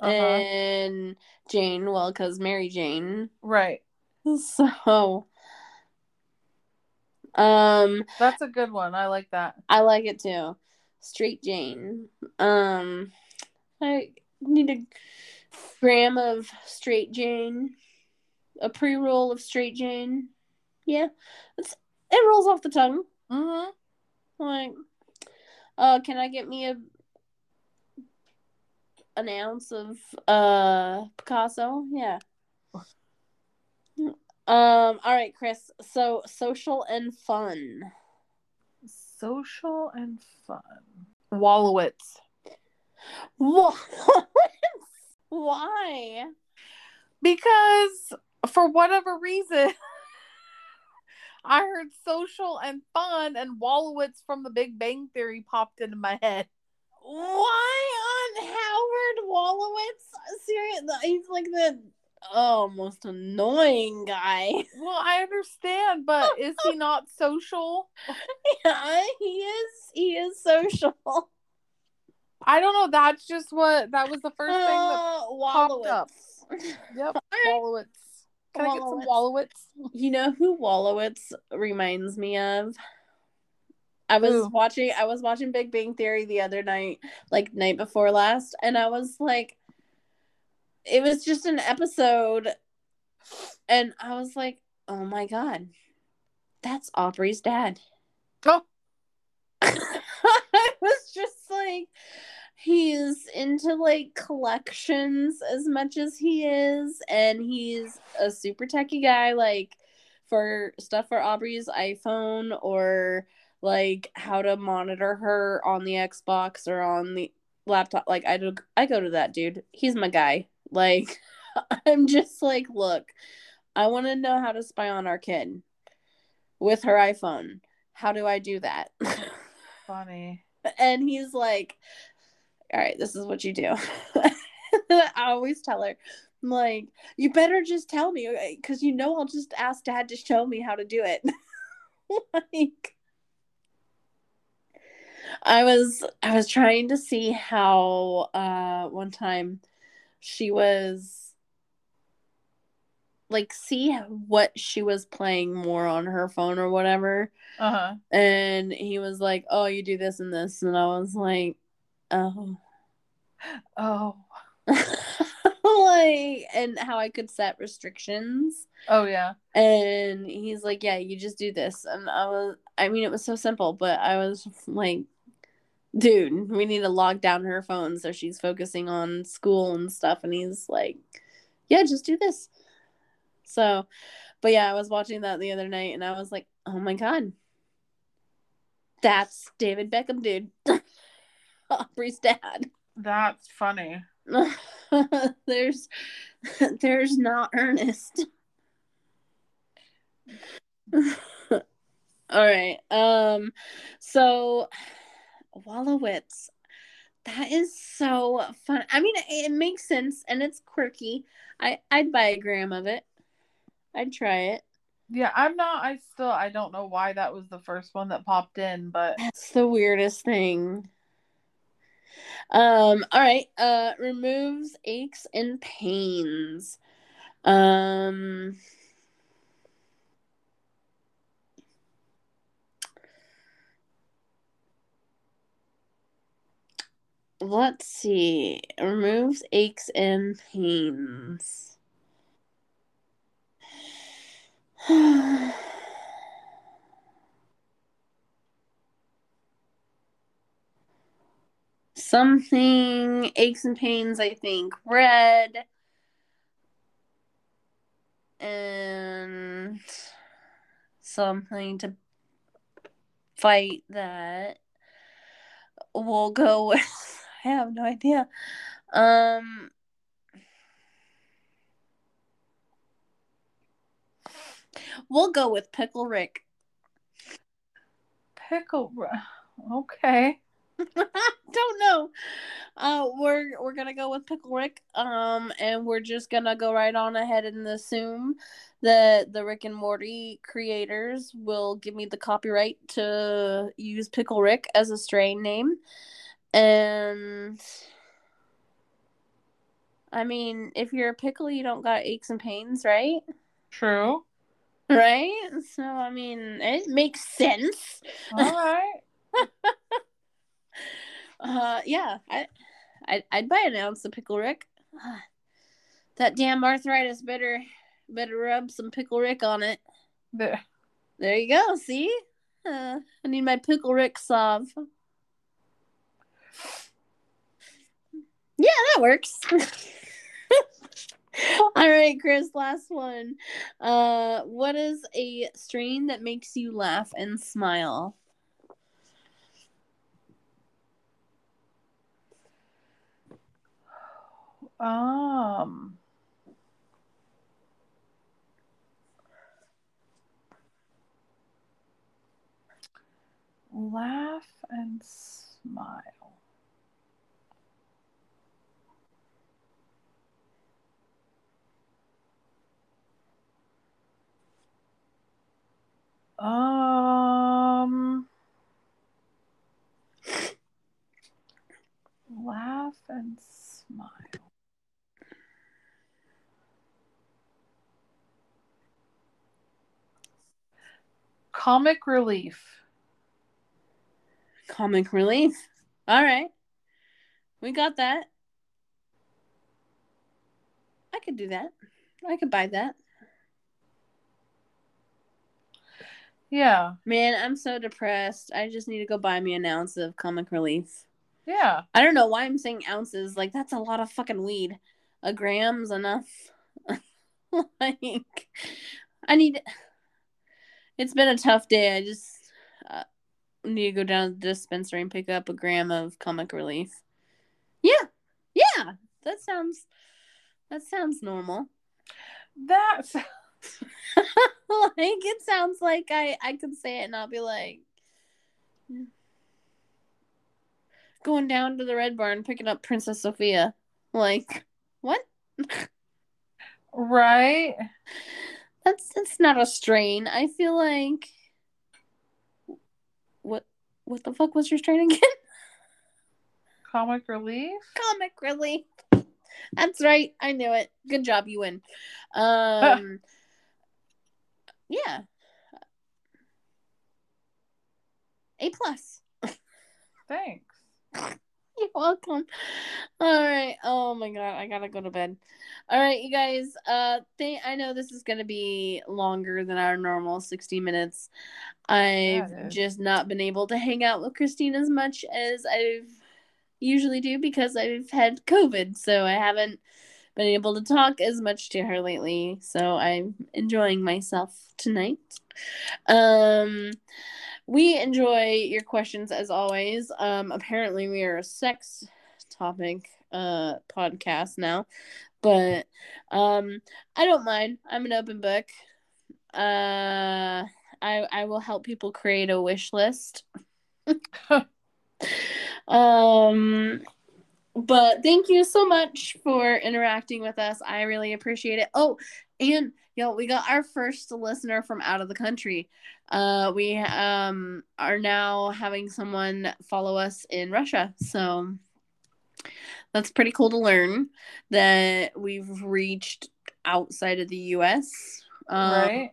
Uh-huh. And Jane, well, because Mary Jane. Right. So, um, That's a good one. I like that. I like it too. Straight Jane. Um, I need a gram of straight Jane, a pre roll of straight Jane. Yeah, it's it rolls off the tongue. Mm-hmm. Like, uh, can I get me a an ounce of uh Picasso? Yeah. Um. All right, Chris. So social and fun. Social and fun. Wolowitz. What? Why? Because for whatever reason, I heard social and fun and Wolowitz from the Big Bang Theory popped into my head. Why on Howard Wolowitz? Serious? He's like the oh most annoying guy. Well, I understand, but is he not social? yeah, he is. He is social. I don't know. That's just what that was the first thing that. Uh, popped up. Yep. Wolowitz. Can I get some Wolowitz. Wolowitz? You know who Wolowitz reminds me of? I was Who? watching I was watching Big Bang Theory the other night, like night before last, and I was like it was just an episode and I was like, "Oh my god. That's Aubrey's dad." Oh, I was just like he's into like collections as much as he is and he's a super techie guy like for stuff for Aubrey's iPhone or like how to monitor her on the Xbox or on the laptop like I do I go to that dude he's my guy like I'm just like look I want to know how to spy on our kid with her iPhone. How do I do that? Funny. and he's like all right this is what you do. I always tell her I'm like you better just tell me because you know i'll just ask dad to show me how to do it. Like i was i was trying to see how uh one time she was like see what she was playing more on her phone or whatever Uh huh. and he was like, "Oh, you do this and this," and I was like, "Oh." Oh. like and how I could set restrictions Oh yeah. and he's like yeah you just do this and I was I mean it was so simple but I was like dude, we need to lock down her phone so she's focusing on school and stuff. And he's like, yeah, just do this. So, but yeah, I was watching that the other night and I was like, oh my God, that's David Beckham, dude. Aubrey's dad. That's funny. there's, there's not Ernest. All right. Um, so Wolowitz. That is so fun. I mean, it, it makes sense and it's quirky. I I'd buy a gram of it. I'd try it. Yeah, I'm not. I still. I don't know why that was the first one that popped in, but That's the weirdest thing. Um. All right. Uh. Removes aches and pains. Um. Let's see. Removes aches and pains. Something aches and pains, I think. Red. And something to fight that. We'll go with I have no idea. Um We'll go with Pickle Rick. pickle. Okay. Don't know. Uh, we're we're gonna go with Pickle Rick. Um, and we're just gonna go right on ahead and assume that the Rick and Morty creators will give me the copyright to use Pickle Rick as a strain name. And I mean, if you're a pickle, you don't got aches and pains, right? True. Right? So I mean, it makes sense. All right. Uh, yeah, I, I'd, I'd buy an ounce of pickle Rick. That damn arthritis better better rub some pickle Rick on it. The- There you go. See, uh, I need my pickle Rick salve. Yeah, that works. All right, Chris, last one. Uh, what is a strain that makes you laugh and smile? um. Laugh and smile. Um. Laugh and smile. Comic relief. Comic relief. All right. We got that. I could do that. I could buy that. Yeah. Man, I'm so depressed. I just need to go buy me an ounce of comic relief. Yeah. I don't know why I'm saying ounces. Like, that's a lot of fucking weed. A gram's enough. like, I need. It's been a tough day. I just uh, need to go down to the dispensary and pick up a gram of comic relief. Yeah. Yeah. That sounds. That sounds normal. That's like it sounds like I I could say it and I'll be like going down to the red barn picking up Princess Sophia. Like what? right. That's that's not a strain. I feel like what what the fuck was your strain again? Comic relief. Comic relief. That's right. I knew it. Good job, you win. Um yeah. A plus. Thanks. You're welcome. All right. Oh my god, I gotta go to bed. All right, you guys. Uh, th- I know this is gonna be longer than our normal sixty minutes. I've is. just not been able to hang out with Christine as much as I've usually do because I've had COVID, so I haven't been able to talk as much to her lately. So I'm enjoying myself tonight. Um we enjoy your questions as always. Um, apparently, we are a sex topic uh podcast now, but um, I don't mind. I'm an open book. Uh, I I will help people create a wish list. um, but thank you so much for interacting with us. I really appreciate it. Oh, and yo, we got our first listener from out of the country. Uh, we um are now having someone follow us in Russia, so that's pretty cool to learn that we've reached outside of the U.S. Um, right?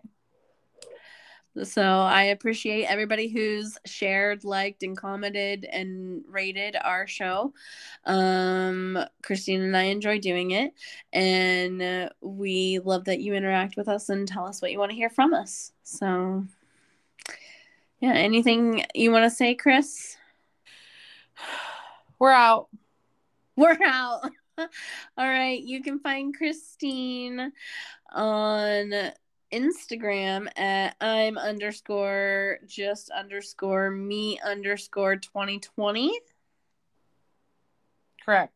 So I appreciate everybody who's shared, liked, and commented and rated our show. Um, Christine and I enjoy doing it, and uh, we love that you interact with us and tell us what you want to hear from us. So, yeah, anything you want to say, Chris? We're out. We're out. All right, you can find Christine on Instagram at I'm underscore just underscore me underscore 2020. Correct.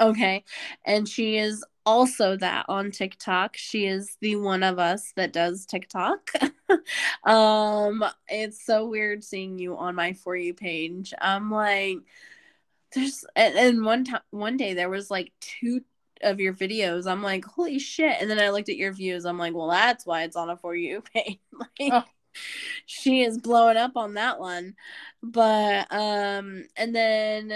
Okay. And she is also that on TikTok. She is the one of us that does TikTok. um, it's so weird seeing you on my For You page. I'm like, there's, and, and one time, one day there was like two of your videos. I'm like, holy shit. And then I looked at your views. I'm like, well, that's why it's on a For You page. like, Oh. she is blowing up on that one. But, um, and then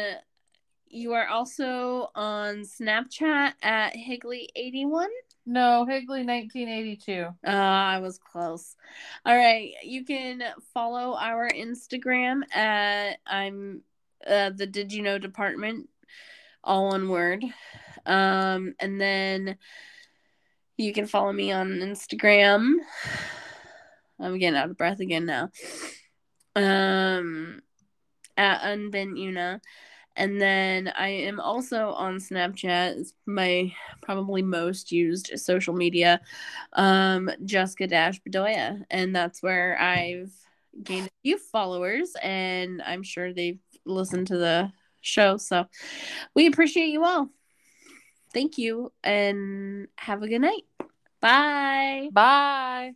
you are also on Snapchat at Higley81. No, Higley 1982. Uh, I was close. All right. You can follow our Instagram at I'm uh, the Did You Know Department, all one word. Um, and then you can follow me on Instagram. I'm getting out of breath again now. Um, at Unbent Una. And then I am also on Snapchat. It's my probably most used social media, um, Jessica Dash Bedoya. And that's where I've gained a few followers, and I'm sure they've listened to the show. So we appreciate you all. Thank you, and have a good night. Bye. Bye.